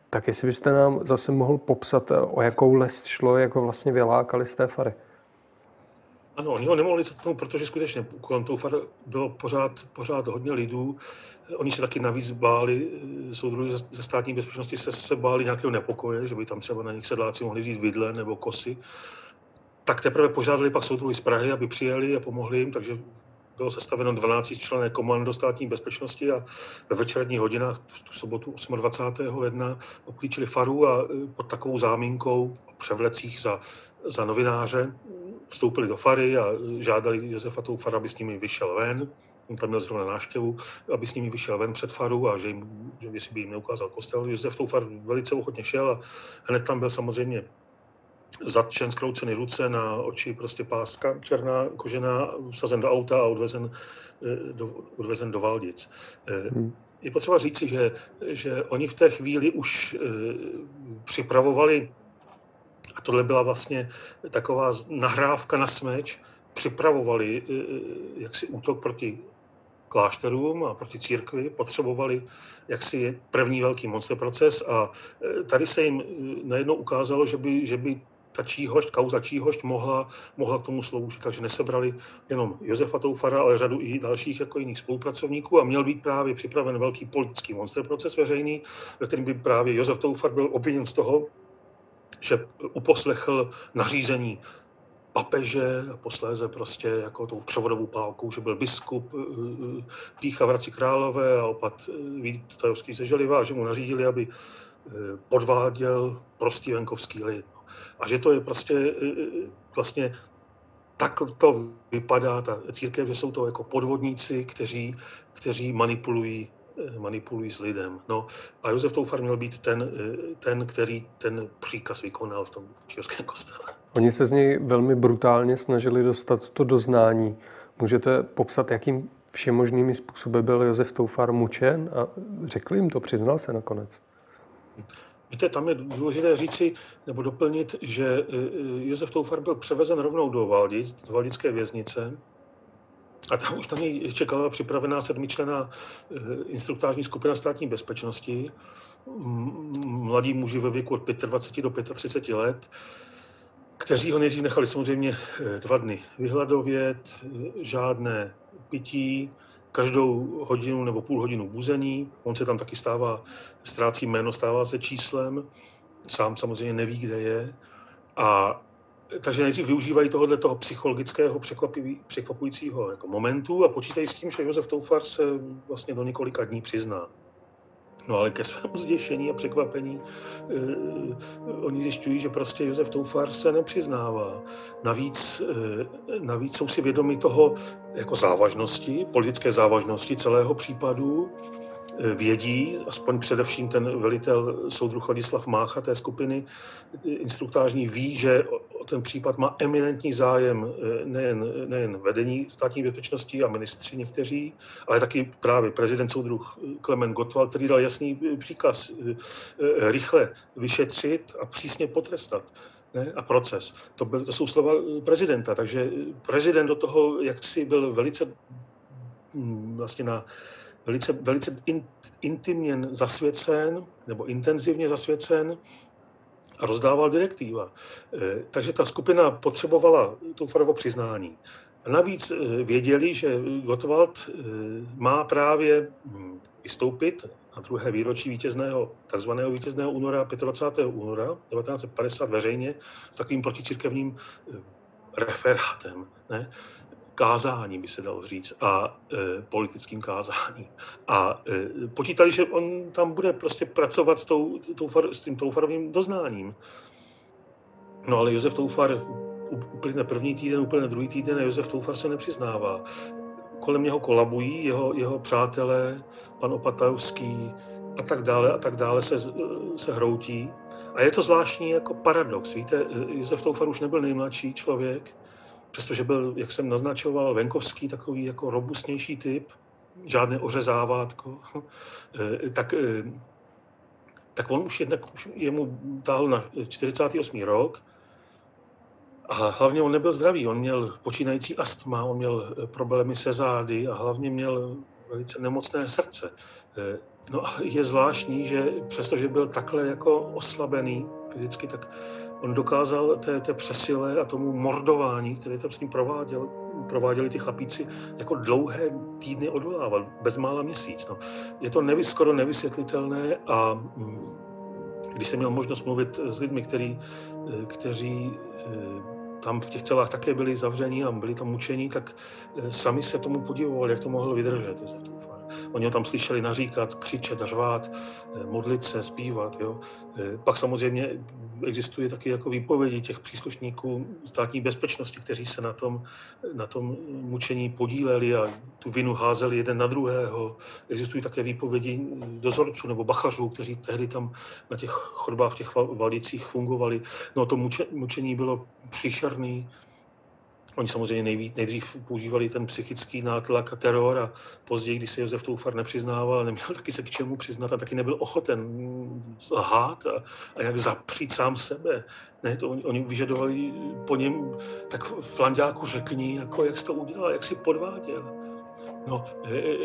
Tak jestli byste nám zase mohl popsat, o jakou lest šlo, jak ho vlastně vylákali z té fary. Ano, oni ho nemohli zatknout, protože skutečně kolem toho far bylo pořád, pořád hodně lidů. Oni se taky navíc báli, eh, soudruhy ze státní bezpečnosti se, se báli nějakého nepokoje, že by tam třeba na nich sedláci mohli říct vidle nebo kosy. Tak teprve požádali pak soudruhy z Prahy, aby přijeli a pomohli jim, takže bylo sestaveno 12 člené komando státní bezpečnosti a ve večerních hodinách tu sobotu 28. ledna obklíčili faru a eh, pod takovou zámínkou převlecích za, za novináře vstoupili do Fary a žádali Josefa Toufara, aby s nimi vyšel ven. On tam měl zrovna náštěvu, aby s nimi vyšel ven před Faru a že, jim, že jestli by jim neukázal kostel. Josef Toufar velice ochotně šel a hned tam byl samozřejmě zatčen, skroucený ruce na oči, prostě páska černá, kožená, vsazen do auta a odvezen eh, do, odvezen do Valdic. Eh, hmm. Je potřeba říci, že, že oni v té chvíli už e, připravovali a tohle byla vlastně taková nahrávka na smeč. Připravovali e, e, jaksi útok proti klášterům a proti církvi, potřebovali jaksi první velký monster proces a e, tady se jim najednou ukázalo, že by, že by ta číhošť, kauza číhošť mohla, mohla k tomu sloužit. Takže nesebrali jenom Josefa Toufara, ale řadu i dalších jako jiných spolupracovníků a měl být právě připraven velký politický monster proces veřejný, ve kterém by právě Josef Toufar byl obviněn z toho, že uposlechl nařízení papeže a posléze prostě jako tou převodovou pálkou, že byl biskup eh, eh, Pícha v Hradci Králové a opat eh, Vít Tajovský ze že mu nařídili, aby podváděl prostý venkovský lid. A že to je prostě vlastně tak to vypadá, ta církev, že jsou to jako podvodníci, kteří, kteří manipulují manipulují s lidem. No a Josef Toufar měl být ten, eh, ten, který ten příkaz vykonal v tom českém kostele. Oni se z něj velmi brutálně snažili dostat to doznání. Můžete popsat, jakým všemožnými způsoby byl Josef Toufar mučen a řekl jim to, přiznal se nakonec? Víte, tam je důležité říci nebo doplnit, že eh, Josef Toufar byl převezen rovnou do Valdic, do Valdické věznice, a tam už tam něj čekala připravená sedmičlená eh, instruktážní skupina státní bezpečnosti, mladí muži ve věku od 25 do 35 let, kteří ho nejdřív nechali samozřejmě eh, dva dny vyhladovět, eh, žádné pití, každou hodinu nebo půl hodinu buzení. On se tam taky stává, ztrácí jméno, stává se číslem, sám samozřejmě neví, kde je. A takže nejdřív využívají tohohle toho psychologického překvapujícího jako momentu a počítají s tím, že Josef Toufar se vlastně do několika dní přizná. No ale ke svému zděšení a překvapení eh, oni zjišťují, že prostě Josef Toufar se nepřiznává. Navíc, eh, navíc jsou si vědomi toho jako závažnosti, politické závažnosti celého případu vědí, aspoň především ten velitel soudruh Ladislav Mácha té skupiny instruktážní ví, že ten případ má eminentní zájem eh, nejen, nejen vedení státní bezpečnosti a ministři někteří, ale taky právě prezident soudruh Klement Gottwald, který dal jasný příkaz eh, rychle vyšetřit a přísně potrestat ne, a proces. To, byl, to jsou slova prezidenta, takže prezident do toho, jak si byl velice hm, vlastně na velice, velice in, intimně zasvěcen, nebo intenzivně zasvěcen a rozdával direktiva. E, takže ta skupina potřebovala farovo přiznání. A navíc e, věděli, že Gottwald e, má právě hm, vystoupit na druhé výročí vítězného, takzvaného vítězného února, 25. února 1950 veřejně s takovým proticirkevním referátem. Ne? Kázání, by se dalo říct, a e, politickým kázáním. A e, počítali, že on tam bude prostě pracovat s, tou, tou, s tím Toufarovým doznáním. No ale Josef Toufar úplně první týden, úplně druhý týden a Josef Toufar se nepřiznává. Kolem něho kolabují jeho, jeho přátelé, pan Opatajovský a tak dále a tak dále se, se hroutí. A je to zvláštní jako paradox. Víte, Josef Toufar už nebyl nejmladší člověk, přestože byl, jak jsem naznačoval, venkovský takový jako robustnější typ, žádné ořezávátko, eh, tak, eh, tak on už jednak už jemu táhl na 48. rok a hlavně on nebyl zdravý, on měl počínající astma, on měl eh, problémy se zády a hlavně měl velice nemocné srdce. No a je zvláštní, že přestože byl takhle jako oslabený fyzicky, tak on dokázal té, té přesile a tomu mordování, které tam s ním prováděl, prováděli ty chlapíci, jako dlouhé týdny odvolával, bezmála měsíc. No. Je to nevy, skoro nevysvětlitelné a mm, když jsem měl možnost mluvit s lidmi, který, eh, kteří eh, tam v těch celách také byli zavření a byli tam mučení, tak eh, sami se tomu podivovali, jak to mohlo vydržet. Oni ho tam slyšeli naříkat, křičet, řvát, modlit se, zpívat. Jo. Pak samozřejmě existují taky jako výpovědi těch příslušníků státní bezpečnosti, kteří se na tom, na tom mučení podíleli a tu vinu házeli jeden na druhého. Existují také výpovědi dozorců nebo bachařů, kteří tehdy tam na těch chodbách v těch valdicích fungovali. No to mučení bylo příšerný, Oni samozřejmě nejvíc, nejdřív používali ten psychický nátlak a teror a později, když se Josef Toufar nepřiznával, neměl taky se k čemu přiznat a taky nebyl ochoten lhát a, a jak zapřít sám sebe. Ne, to oni, oni vyžadovali po něm, tak flandáku řekni, jako jak jsi to udělal, jak jsi podváděl. No, e, e,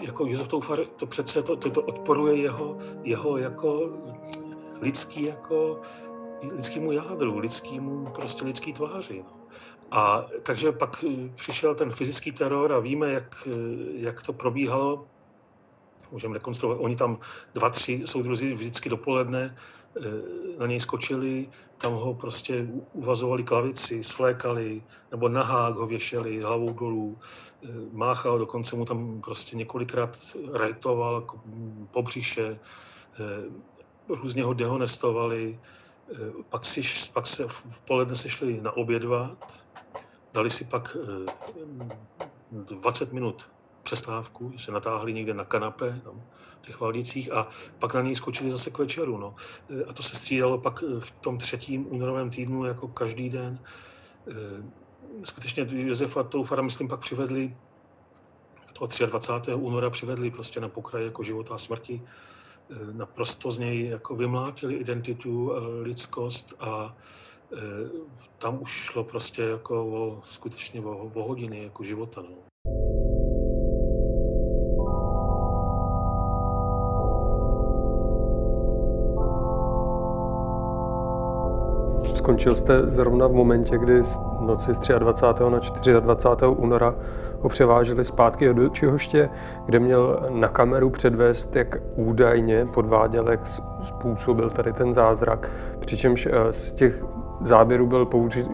jako Josef Toufar, to přece to, to, to odporuje jeho, jeho jako lidský, jako lidskému jádru, lidskému, prostě lidský tváři. No. A takže pak eh, přišel ten fyzický teror a víme, jak, eh, jak to probíhalo. Můžeme rekonstruovat. Oni tam dva, tři soudruzi vždycky dopoledne eh, na něj skočili, tam ho prostě uvazovali klavici, svlékali, nebo nahák ho věšeli hlavou dolů, máchal, dokonce mu tam prostě několikrát rajtoval po břiše, různě ho dehonestovali, pak, si, pak se v poledne se šli naobědvat, dali si pak 20 eh, minut přestávku, se natáhli někde na kanape tam, v těch Valdicích a pak na něj skočili zase k večeru. No. Eh, a to se střídalo pak eh, v tom třetím únorovém týdnu jako každý den. Skutečně Josefa Toufara, myslím, pak přivedli toho 23. února přivedli prostě na pokraj jako života a smrti. Naprosto z něj jako vymlátili identitu, lidskost a Eh, tam už šlo prostě jako o, skutečně o, o hodiny jako života. No. Skončil jste zrovna v momentě, kdy noci z 23. na 24. února ho převáželi zpátky do Čihoště, kde měl na kameru předvést, jak údajně podváděl, jak způsobil tady ten zázrak. Přičemž eh, z těch záběru byl použit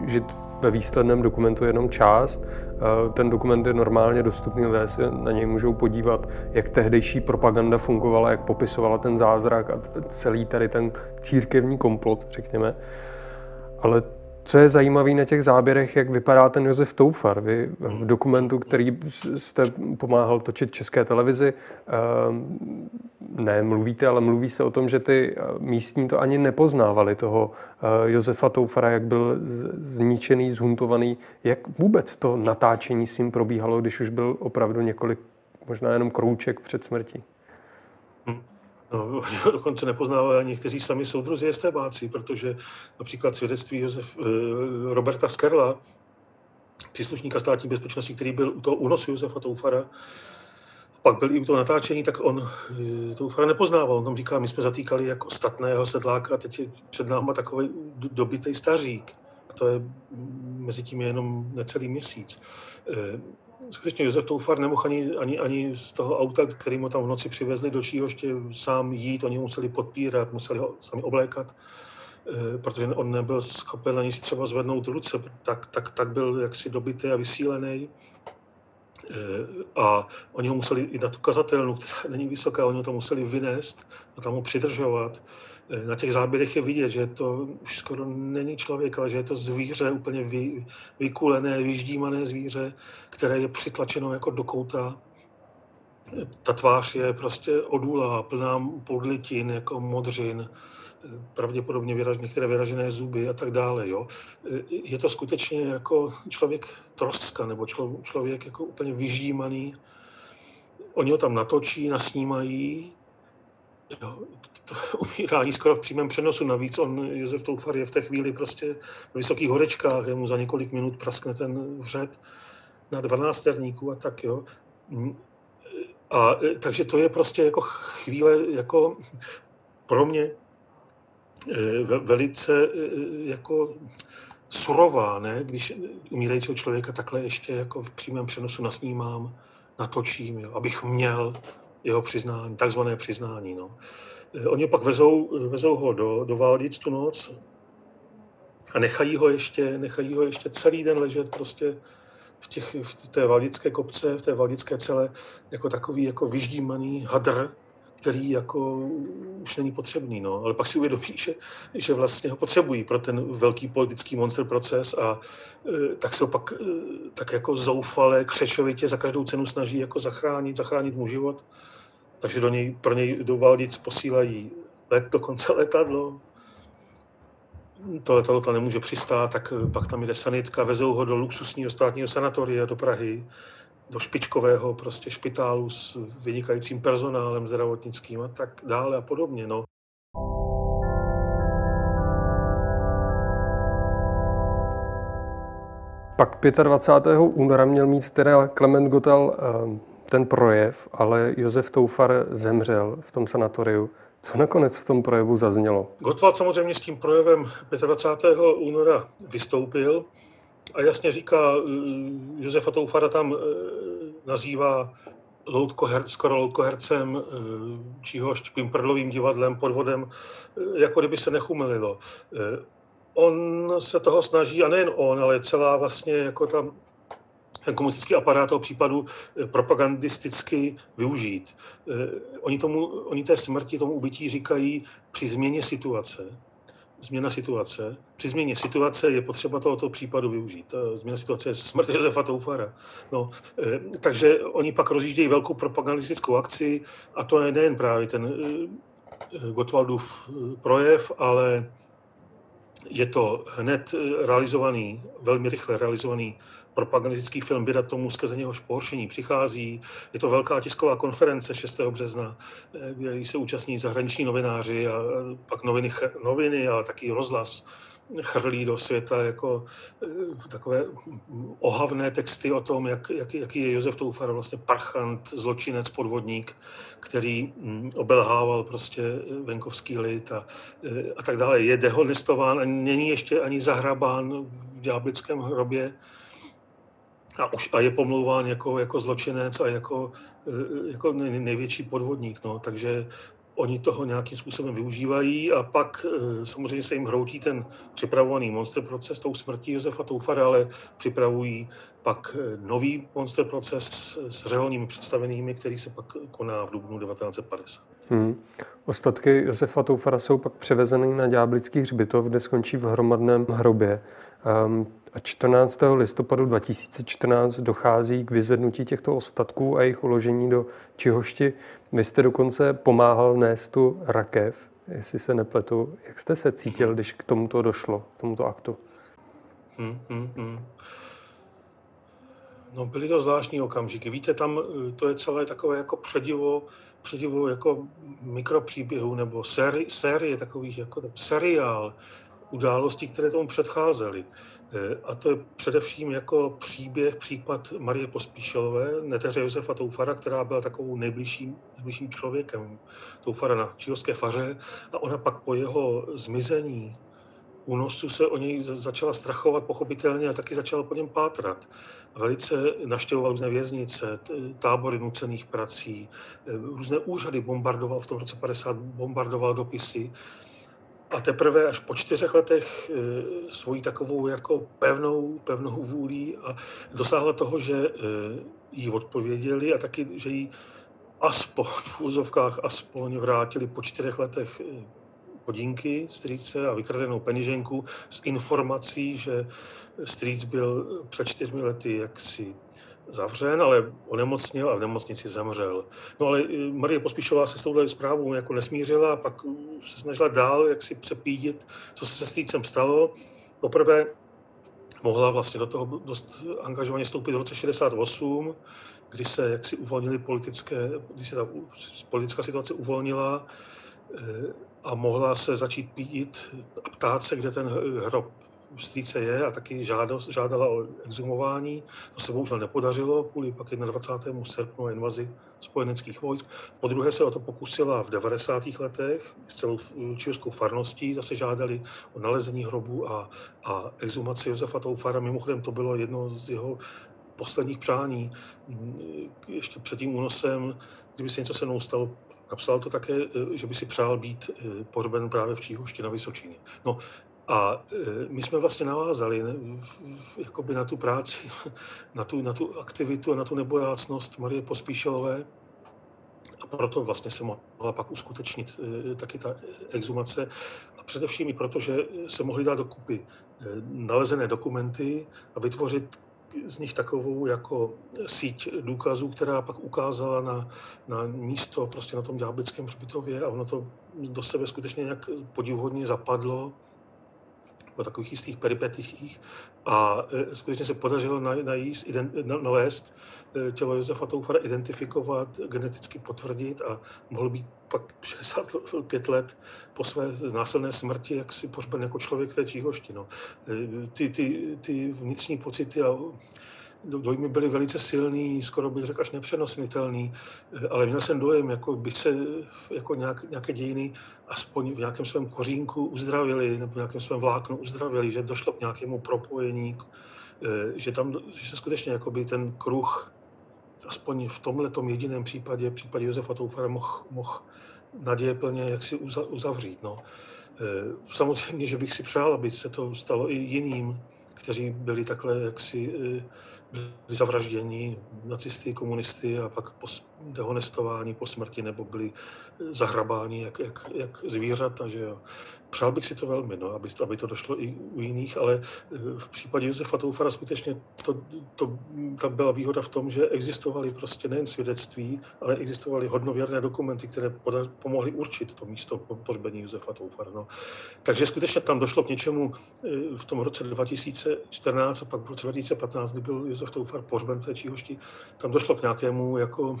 ve výsledném dokumentu jenom část. Eh, ten dokument je normálně dostupný, lidé se na něj můžou podívat, jak tehdejší propaganda fungovala, jak popisovala ten zázrak a celý tady ten církevní komplot, řekněme. Ale co je zajímavé na těch záběrech, jak vypadá ten Josef Toufar. Vy v dokumentu, který jste pomáhal točit české televizi, ehm, ne mluvíte, ale mluví se o tom, že ty eh, místní to ani nepoznávali toho eh, Josefa Toufara, jak byl zničený, zhuntovaný. Jak vůbec to natáčení s ním probíhalo, když už byl opravdu několik, možná jenom krouček před smrtí? No, dokonce nepoznávají ani někteří sami soudruzi estébáci, protože například svědectví Josef, eh, Roberta Skerla, příslušníka státní bezpečnosti, který byl u toho únosu Josefa Toufara, pak byl i u toho natáčení, tak on eh, Toufara nepoznával. On tam říká, my jsme zatýkali jako statného sedláka a teď je před náma takový dobitý stařík. A to je mezi tím jenom necelý měsíc. Eh, skutečně Josef Toufar nemohl ani, ani, ani z toho auta, který mu tam v noci přivezli do Číhoště, sám jít, oni museli podpírat, museli ho sami oblékat, eh, protože on nebyl schopen ani si třeba zvednout ruce, tak, tak, tak byl jaksi dobitý a vysílený. Eh, a oni ho museli i na tu kazatelnu, která není vysoká, oni ho tam museli vynést a tam ho přidržovat. Na těch záběrech je vidět, že to už skoro není člověk, ale že je to zvíře, úplně vy, vykulené, vyždímané zvíře, které je přitlačeno jako do kouta. Ta tvář je prostě odůlá, plná podlitin, jako modřin, pravděpodobně vyraž, některé vyražené zuby a tak dále. Jo. Je to skutečně jako člověk troska, nebo člo, člověk jako úplně vyždímaný. Oni ho tam natočí, nasnímají, Jo, to umírání skoro v přímém přenosu. Navíc on, Josef Toufar, je v té chvíli prostě v vysokých horečkách, mu za několik minut praskne ten vřet na 12 terníků a tak, jo. A takže to je prostě jako chvíle, jako pro mě eh, velice eh, jako surová, ne? když umírajícího člověka takhle ještě jako v přímém přenosu nasnímám, natočím, jo? abych měl jeho přiznání, takzvané přiznání. No. Eh, oni pak vezou, vezou ho do, do Valdic tu noc a nechají ho ještě, nechají ho ještě celý den ležet prostě v, těch, v té valdické kopce, v té valdické celé, jako takový jako vyždímaný hadr, který jako už není potřebný. No. Ale pak si uvědomí, že, že vlastně ho potřebují pro ten velký politický monster proces a e, tak se ho pak e, tak jako zoufale, křečovitě za každou cenu snaží jako zachránit, zachránit mu život takže do něj, pro něj do Valdic posílají let, dokonce letadlo. To letadlo tam nemůže přistát, tak pak tam jde sanitka, vezou ho do luxusního státního sanatoria do Prahy, do špičkového prostě špitálu s vynikajícím personálem zdravotnickým a tak dále a podobně. No. Pak 25. února měl mít teda Klement Gotal eh, ten projev, ale Josef Toufar zemřel v tom sanatoriu. Co nakonec v tom projevu zaznělo? Gottwald samozřejmě s tím projevem 25. února vystoupil a jasně říká, Josefa Toufara tam eh, nazývá loutkoher, skoro loutkohercem, eh, číhož Pimperlovým divadlem, podvodem, jako kdyby se nechumelilo. On se toho snaží, a nejen on, ale celá vlastně jako ta ten komunistický aparát toho případu eh, propagandisticky využít. Eh, oni, tomu, oni té smrti, tomu ubytí říkají při změně situace. Změna situace. Při změně situace je potřeba tohoto případu využít. Změna situace je smrt Josefa Toufara. No, eh, takže oni pak rozjíždějí velkou propagandistickou akci a to je nejen právě ten Gottwaldův projev, ale je to hned realizovaný, velmi rychle realizovaný propagandistický film Běda tomu, skrze něhož pohoršení přichází. Je to velká tisková konference 6. března, eh, kde se účastní zahraniční novináři a pak noviny, noviny ale taky rozhlas chrlí do světa jako eh, takové ohavné texty o tom, jak, jak, jaký je Josef Toufar vlastně parchant, zločinec, podvodník, který mm, obelhával prostě venkovský lid a, eh, a tak dále. Je dehonestován a není ještě ani zahrabán v ďáblickém hrobě a, už, a je pomlouván jako, jako zločinec a jako, e, jako největší podvodník. No. Takže oni toho nějakým způsobem využívají a pak e, samozřejmě se jim hroutí ten připravovaný monster proces tou smrtí Josefa Toufara, ale připravují pak e, nový monster proces s řeholními představenými, který se pak koná v dubnu 1950. Hmm. Ostatky Josefa Toufara jsou pak převezeny na Ďáblický hřbitov, kde skončí v hromadném hrobě. Um, a 14. listopadu 2014 dochází k vyzvednutí těchto ostatků a jejich uložení do Čihošti. Vy jste dokonce pomáhal nést tu rakev, jestli se nepletu. Jak jste se cítil, když k tomuto došlo, k tomuto aktu? Hmm, hmm, hmm. No byly to zvláštní okamžiky. Víte, tam to je celé takové jako předivo, předivo jako mikropříběhu nebo série, série takových jako seriál událostí, které tomu předcházely. Eh, a to je především jako příběh, případ Marie Pospíšelové, neteře Josefa Toufara, která byla takovou nejbližším, nejbližším člověkem Toufara na čílovské faře. A ona pak po jeho zmizení, únosu se o něj začala strachovat pochopitelně a taky začala po něm pátrat. Velice naštěvoval různé věznice, tábory nucených prací, eh, různé úřady bombardoval, v tom roce 50 bombardoval dopisy a teprve až po čtyřech letech e, svojí takovou jako pevnou, pevnou vůlí a dosáhla toho, že e, jí odpověděli a taky, že jí aspoň v úzovkách aspoň vrátili po čtyřech letech e, hodinky strýce a vykradenou peněženku s informací, že strýc byl před čtyřmi lety jaksi zavřen, ale onemocnil a v nemocnici zemřel. No ale eh, Marie Pospíšová se s touhle zprávou jako nesmířila a pak eh, se snažila dál jak si přepídit, co se se strýcem stalo. Poprvé mohla vlastně do toho dost angažovaně stoupit v roce 68, kdy se jaksi uvolnily politické, kdy se ta politická situace uvolnila eh, a mohla se začít pídit a ptát se, kde ten hrob strýce je a taky žádost, žádala o exhumování. To se bohužel nepodařilo kvůli pak 21. srpnu invazi spojeneckých vojsk. Po druhé se o to pokusila v 90. letech s celou čírskou farností. Zase žádali o nalezení hrobu a, a exhumaci Josefa Toufara. Mimochodem to bylo jedno z jeho posledních přání. Ještě před tím únosem, kdyby se něco se mnou stalo, napsal to také, že by si přál být pohřben právě v Číhošti na Vysočině. No, a e, my jsme vlastně navázali jakoby na tu práci, na tu, na tu aktivitu a na tu nebojácnost Marie Pospíšelové. A proto vlastně se mohla pak uskutečnit e, taky ta exumace. A především i proto, že se mohly dát dokupy e, nalezené dokumenty a vytvořit z nich takovou jako síť důkazů, která pak ukázala na, na místo prostě na tom ďáblickém hřbitově a ono to do sebe skutečně nějak podivuhodně zapadlo o takových jistých peripetích a e, skutečně se podařilo najíst, nalézt e, tělo Josefa Toufara, identifikovat, geneticky potvrdit a mohl být pak 65 let po své násilné smrti, jak si pohřben jako člověk té Číhošti. No. E, ty, ty, ty vnitřní pocity a dojmy byly velice silný, skoro bych řekl až nepřenosnitelný, ale měl jsem dojem, jako bych se jako nějak, nějaké dějiny aspoň v nějakém svém kořínku uzdravili, nebo v nějakém svém vláknu uzdravili, že došlo k nějakému propojení, eh, že tam že se skutečně jakoby ten kruh, aspoň v tomhle jediném případě, v případě Josefa Toufara, mohl moh naděje plně jak si uzavřít. No. Eh, samozřejmě, že bych si přál, aby se to stalo i jiným, kteří byli takhle jaksi eh, byli zavražděni nacisty, komunisty a pak dehonestování po smrti nebo byli zahrabáni jak, jak, jak zvířata. Že jo. Přál bych si to velmi, no, aby, aby to došlo i u jiných, ale eh, v případě Josefa Toufara skutečně to, to, tam byla výhoda v tom, že existovaly prostě nejen svědectví, ale existovaly hodnověrné dokumenty, které poda, pomohly určit to místo pohřbení Josefa Toufara. No. Takže skutečně tam došlo k něčemu eh, v tom roce 2014 a pak v roce 2015, kdy byl Josef Toufar pohřben v té Číhošti, tam došlo k nějakému jako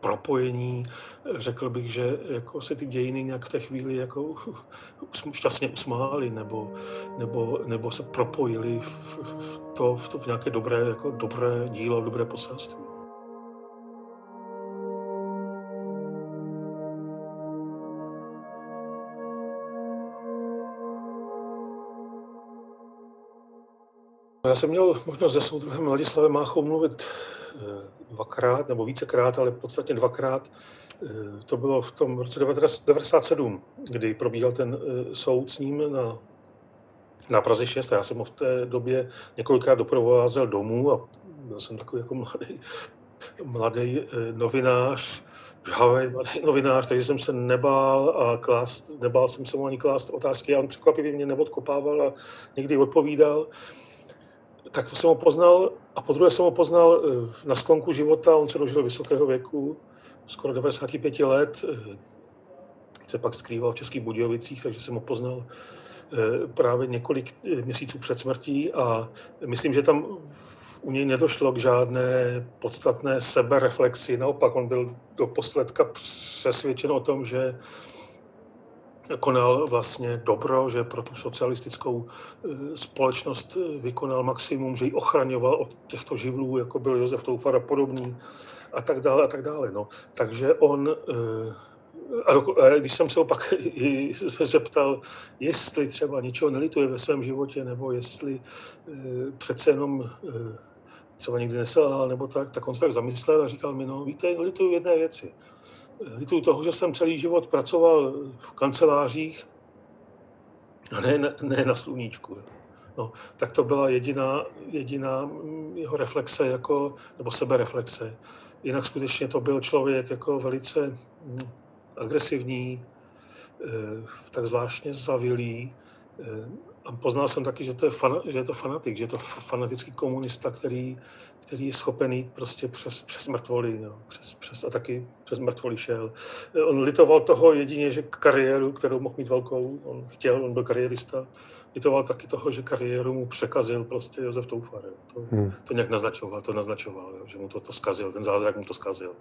propojení. Řekl bych, že jako se ty dějiny nějak v té chvíli jako šťastně usmály nebo, nebo, nebo se propojily v, v, to, v, to, v nějaké dobré, jako dobré dílo, dobré poselství. Já jsem měl možnost se soudruhem Ladislavem Máchou mluvit eh, dvakrát nebo vícekrát, ale podstatně dvakrát. Eh, to bylo v tom roce 1997, kdy probíhal ten eh, soud s ním na, na Praze 6. Já jsem ho v té době několikrát doprovázel domů a byl jsem takový jako mladý, mladý novinář, žhavý mladý novinář, takže jsem se nebál a klást, nebál jsem se mu ani klást otázky a on překvapivě mě neodkopával a někdy odpovídal tak to jsem ho poznal a po druhé jsem ho poznal eh, na sklonku života, on se dožil vysokého věku, skoro 95 let, eh, se pak skrýval v Českých Budějovicích, takže jsem ho poznal eh, právě několik měsíců před smrtí. A myslím, že tam u něj nedošlo k žádné podstatné sebereflexi. Naopak, on byl do posledka přesvědčen o tom, že konal vlastně dobro, že pro tu socialistickou e, společnost vykonal maximum, že ji ochraňoval od těchto živlů, jako byl Josef Toufar a podobný a tak dále a tak dále. No. Takže on, e, a když jsem se opak zeptal, jestli třeba něčeho nelituje ve svém životě, nebo jestli přece jenom třeba nikdy neselhal, nebo tak, tak on se tak zamyslel a říkal mi, no víte, lituju jedné věci lituju toho, že jsem celý život pracoval v kancelářích a ne, ne na sluníčku. No, tak to byla jediná, jediná jeho reflexe, jako, nebo sebereflexe. Jinak skutečně to byl člověk jako velice hm, agresivní, eh, tak zvláštně zavilý. A poznal jsem taky, že to je, fan, že je to fanatik, že je to fanatický komunista, který který je schopen jít prostě přes, přes mrtvoly, no, přes, přes, a taky přes mrtvoly šel. On litoval toho jedině, že kariéru, kterou mohl mít velkou, on chtěl, on byl kariérista, litoval taky toho, že kariéru mu překazil prostě Josef Toufar. To, hmm. to nějak naznačoval, to naznačoval, jo, že mu to, to skazil, ten zázrak mu to skazil.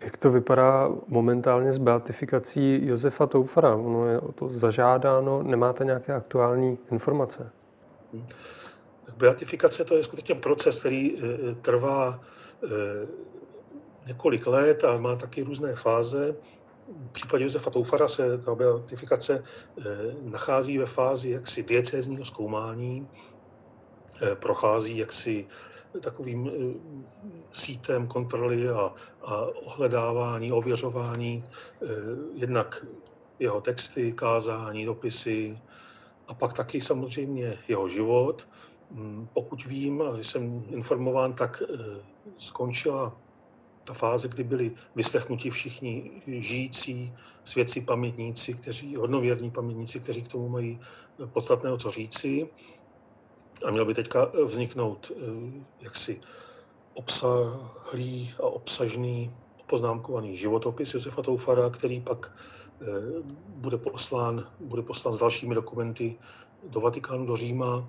Jak to vypadá momentálně s beatifikací Josefa Toufara? Ono je o to zažádáno, nemáte nějaké aktuální informace? Beatifikace to je skutečně proces, který eh, trvá eh, několik let a má taky různé fáze. V případě Josefa Toufara se ta beatifikace eh, nachází ve fázi jaksi diecézního zkoumání, prochází jaksi takovým sítem kontroly a, a ohledávání, ověřování jednak jeho texty, kázání, dopisy a pak taky samozřejmě jeho život Mm, pokud vím, a jsem informován, tak eh, skončila ta fáze, kdy byli vyslechnuti všichni žijící svědci pamětníci, kteří, hodnověrní pamětníci, kteří k tomu mají podstatného co říci. A měl by teďka vzniknout eh, jaksi obsahlý a obsažný poznámkovaný životopis Josefa Toufara, který pak eh, bude poslán, bude poslán s dalšími dokumenty do Vatikánu, do Říma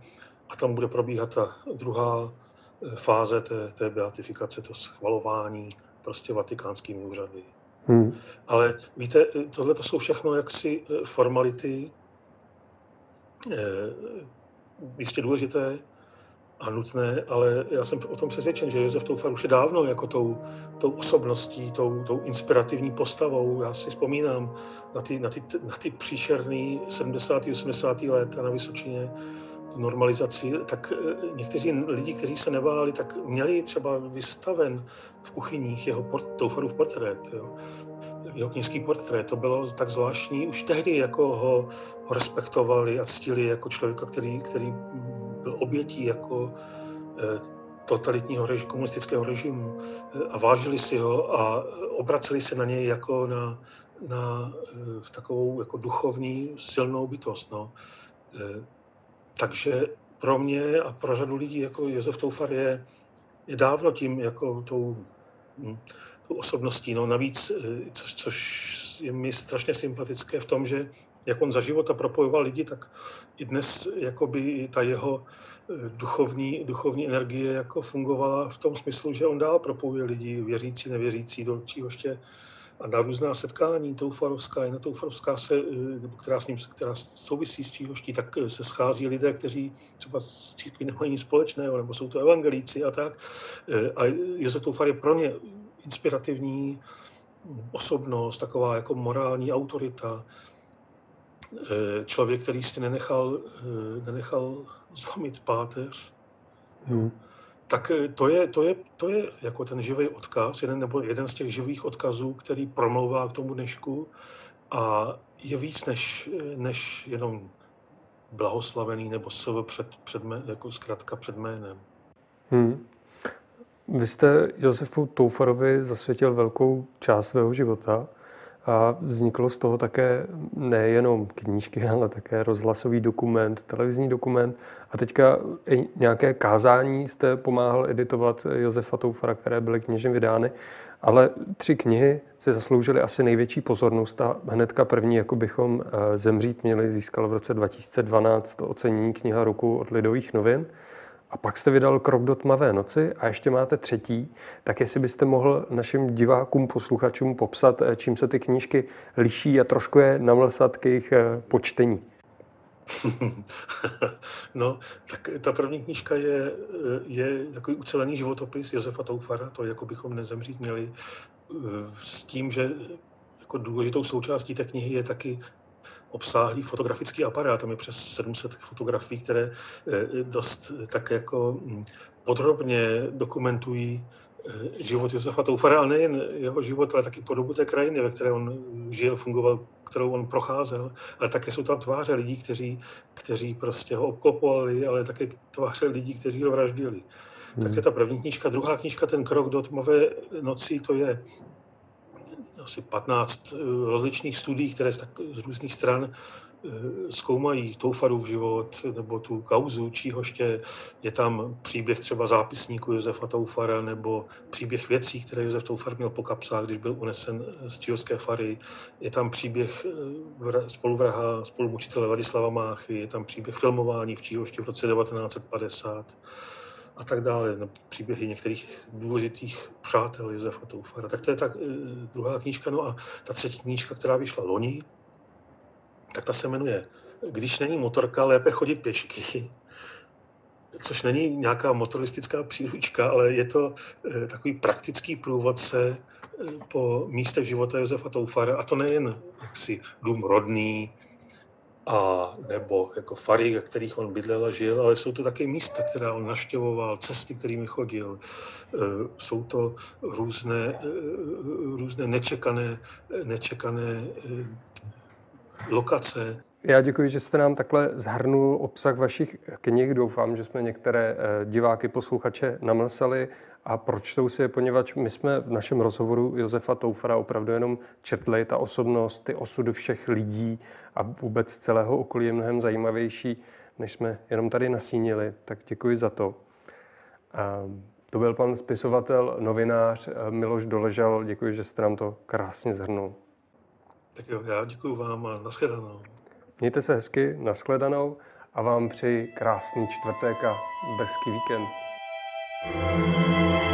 a tam bude probíhat ta druhá eh, fáze té, té beatifikace, to schvalování prostě vatikánskými úřady. Hmm. Ale víte, tohle to jsou všechno jaksi eh, formality, jistě důležité a nutné, ale já jsem o tom přesvědčen, že Josef Toufar už je dávno jako tou, tou osobností, tou, tou inspirativní postavou. Já si vzpomínám na ty, na ty, na ty příšerný 70. 80. let na Vysočině, normalizaci, tak eh, někteří lidi, kteří se nebáli, tak měli třeba vystaven v kuchyních jeho port, Toufarův portrét, jo. jeho knižský portrét. To bylo tak zvláštní. Už tehdy jako ho, ho respektovali a ctili jako člověka, který, který obětí jako eh, totalitního reži, komunistického režimu eh, a vážili si ho a obraceli se na něj jako na, na takovou jako duchovní silnou bytost. No takže pro mě a pro řadu lidí jako Josef Toufar je, je dávno tím jako tou, hm, tou osobností. No navíc, eh, což, což je mi strašně sympatické v tom, že jak on za života propojoval lidi, tak i dnes jakoby ta jeho eh, duchovní, duchovní energie jako fungovala v tom smyslu, že on dál propojuje lidi, věřící, nevěřící, do ještě a na různá setkání toufarovská, jedna toufarovská, se, eh, nebo která, s ním, která souvisí s číhoští, tak eh, se schází lidé, kteří třeba s církví nemají nic společného, nebo jsou to evangelíci a tak. A Josef Toufar je pro ně inspirativní osobnost, taková jako morální autorita, člověk, který si nenechal, nenechal zlomit páteř. Hmm tak eh, to je, to je, to je jako ten živý odkaz, jeden, nebo jeden z těch živých odkazů, který promlouvá k tomu dnešku a je víc než, eh, než jenom blahoslavený nebo sv před, před mé, jako zkrátka před jménem. Hmm. Vy jste Josefu Toufarovi zasvětil velkou část svého života. A vzniklo z toho také nejenom knížky, ale také rozhlasový dokument, televizní dokument. A teďka i nějaké kázání jste pomáhal editovat Josefa Toufara, které byly knižně vydány. Ale tři knihy se zasloužily asi největší pozornost a hnedka první, jako bychom eh, zemřít měli, získal v roce 2012 to ocenění kniha roku od Lidových novin. A pak jste vydal Krok do tmavé noci a ještě máte třetí. Tak jestli byste mohl našim divákům, posluchačům popsat, eh, čím se ty knížky liší a trošku je namlsat k jejich eh, počtení. No, tak ta první knížka je, je takový ucelený životopis Josefa Toufara, to jako bychom nezemřít měli, s tím, že jako důležitou součástí té knihy je taky obsáhlý fotografický aparát, tam je přes 700 fotografií, které eh, dost tak jako hm, podrobně dokumentují eh, život Josefa Toufara, ale nejen jeho život, ale taky podobu té krajiny, ve které on žil, fungoval, kterou on procházel, ale také jsou tam tváře lidí, kteří, kteří prostě ho obklopovali, ale také tváře lidí, kteří ho vraždili. Hmm. Tak je ta první knížka. Druhá knížka, ten krok do tmové noci, to je asi 15 eh, rozličných studií, které z, tak, z různých stran eh, zkoumají Toufarův život nebo tu kauzu Číhoště. Je tam příběh třeba zápisníku Josefa Toufara nebo příběh věcí, které Josef Toufar měl po kapsách, když byl unesen z Číhovské fary. Je tam příběh eh, spoluvraha, spolumučitele Ladislava Máchy, je tam příběh filmování v Číhoště v roce 1950 a tak dále, příběhy některých důležitých přátel Josefa Toufara. Tak to je ta eh, druhá knížka. No a ta třetí knížka, která vyšla loni, tak ta se jmenuje Když není motorka, lépe chodit pěšky. Což není nějaká motoristická příručka, ale je to eh, takový praktický průvodce eh, po místech života Josefa Toufara. A to nejen jaksi dům rodný, a nebo jako fary, ve kterých on bydlel a žil, ale jsou to také místa, která on naštěvoval, cesty, kterými chodil. E, jsou to různé, e, různé nečekané, nečekané e, lokace. Já děkuji, že jste nám takhle zhrnul obsah vašich knih. Doufám, že jsme některé diváky, posluchače namlsali a pročtou si je, poněvadž my jsme v našem rozhovoru Josefa Toufara opravdu jenom četli ta osobnost, ty osudy všech lidí a vůbec celého okolí je mnohem zajímavější, než jsme jenom tady nasínili. Tak děkuji za to. A to byl pan spisovatel, novinář Miloš Doležal. Děkuji, že jste nám to krásně zhrnul. Tak jo, já děkuji vám a nashledanou. Mějte se hezky, nashledanou a vám přeji krásný čtvrtek a brzký víkend. Música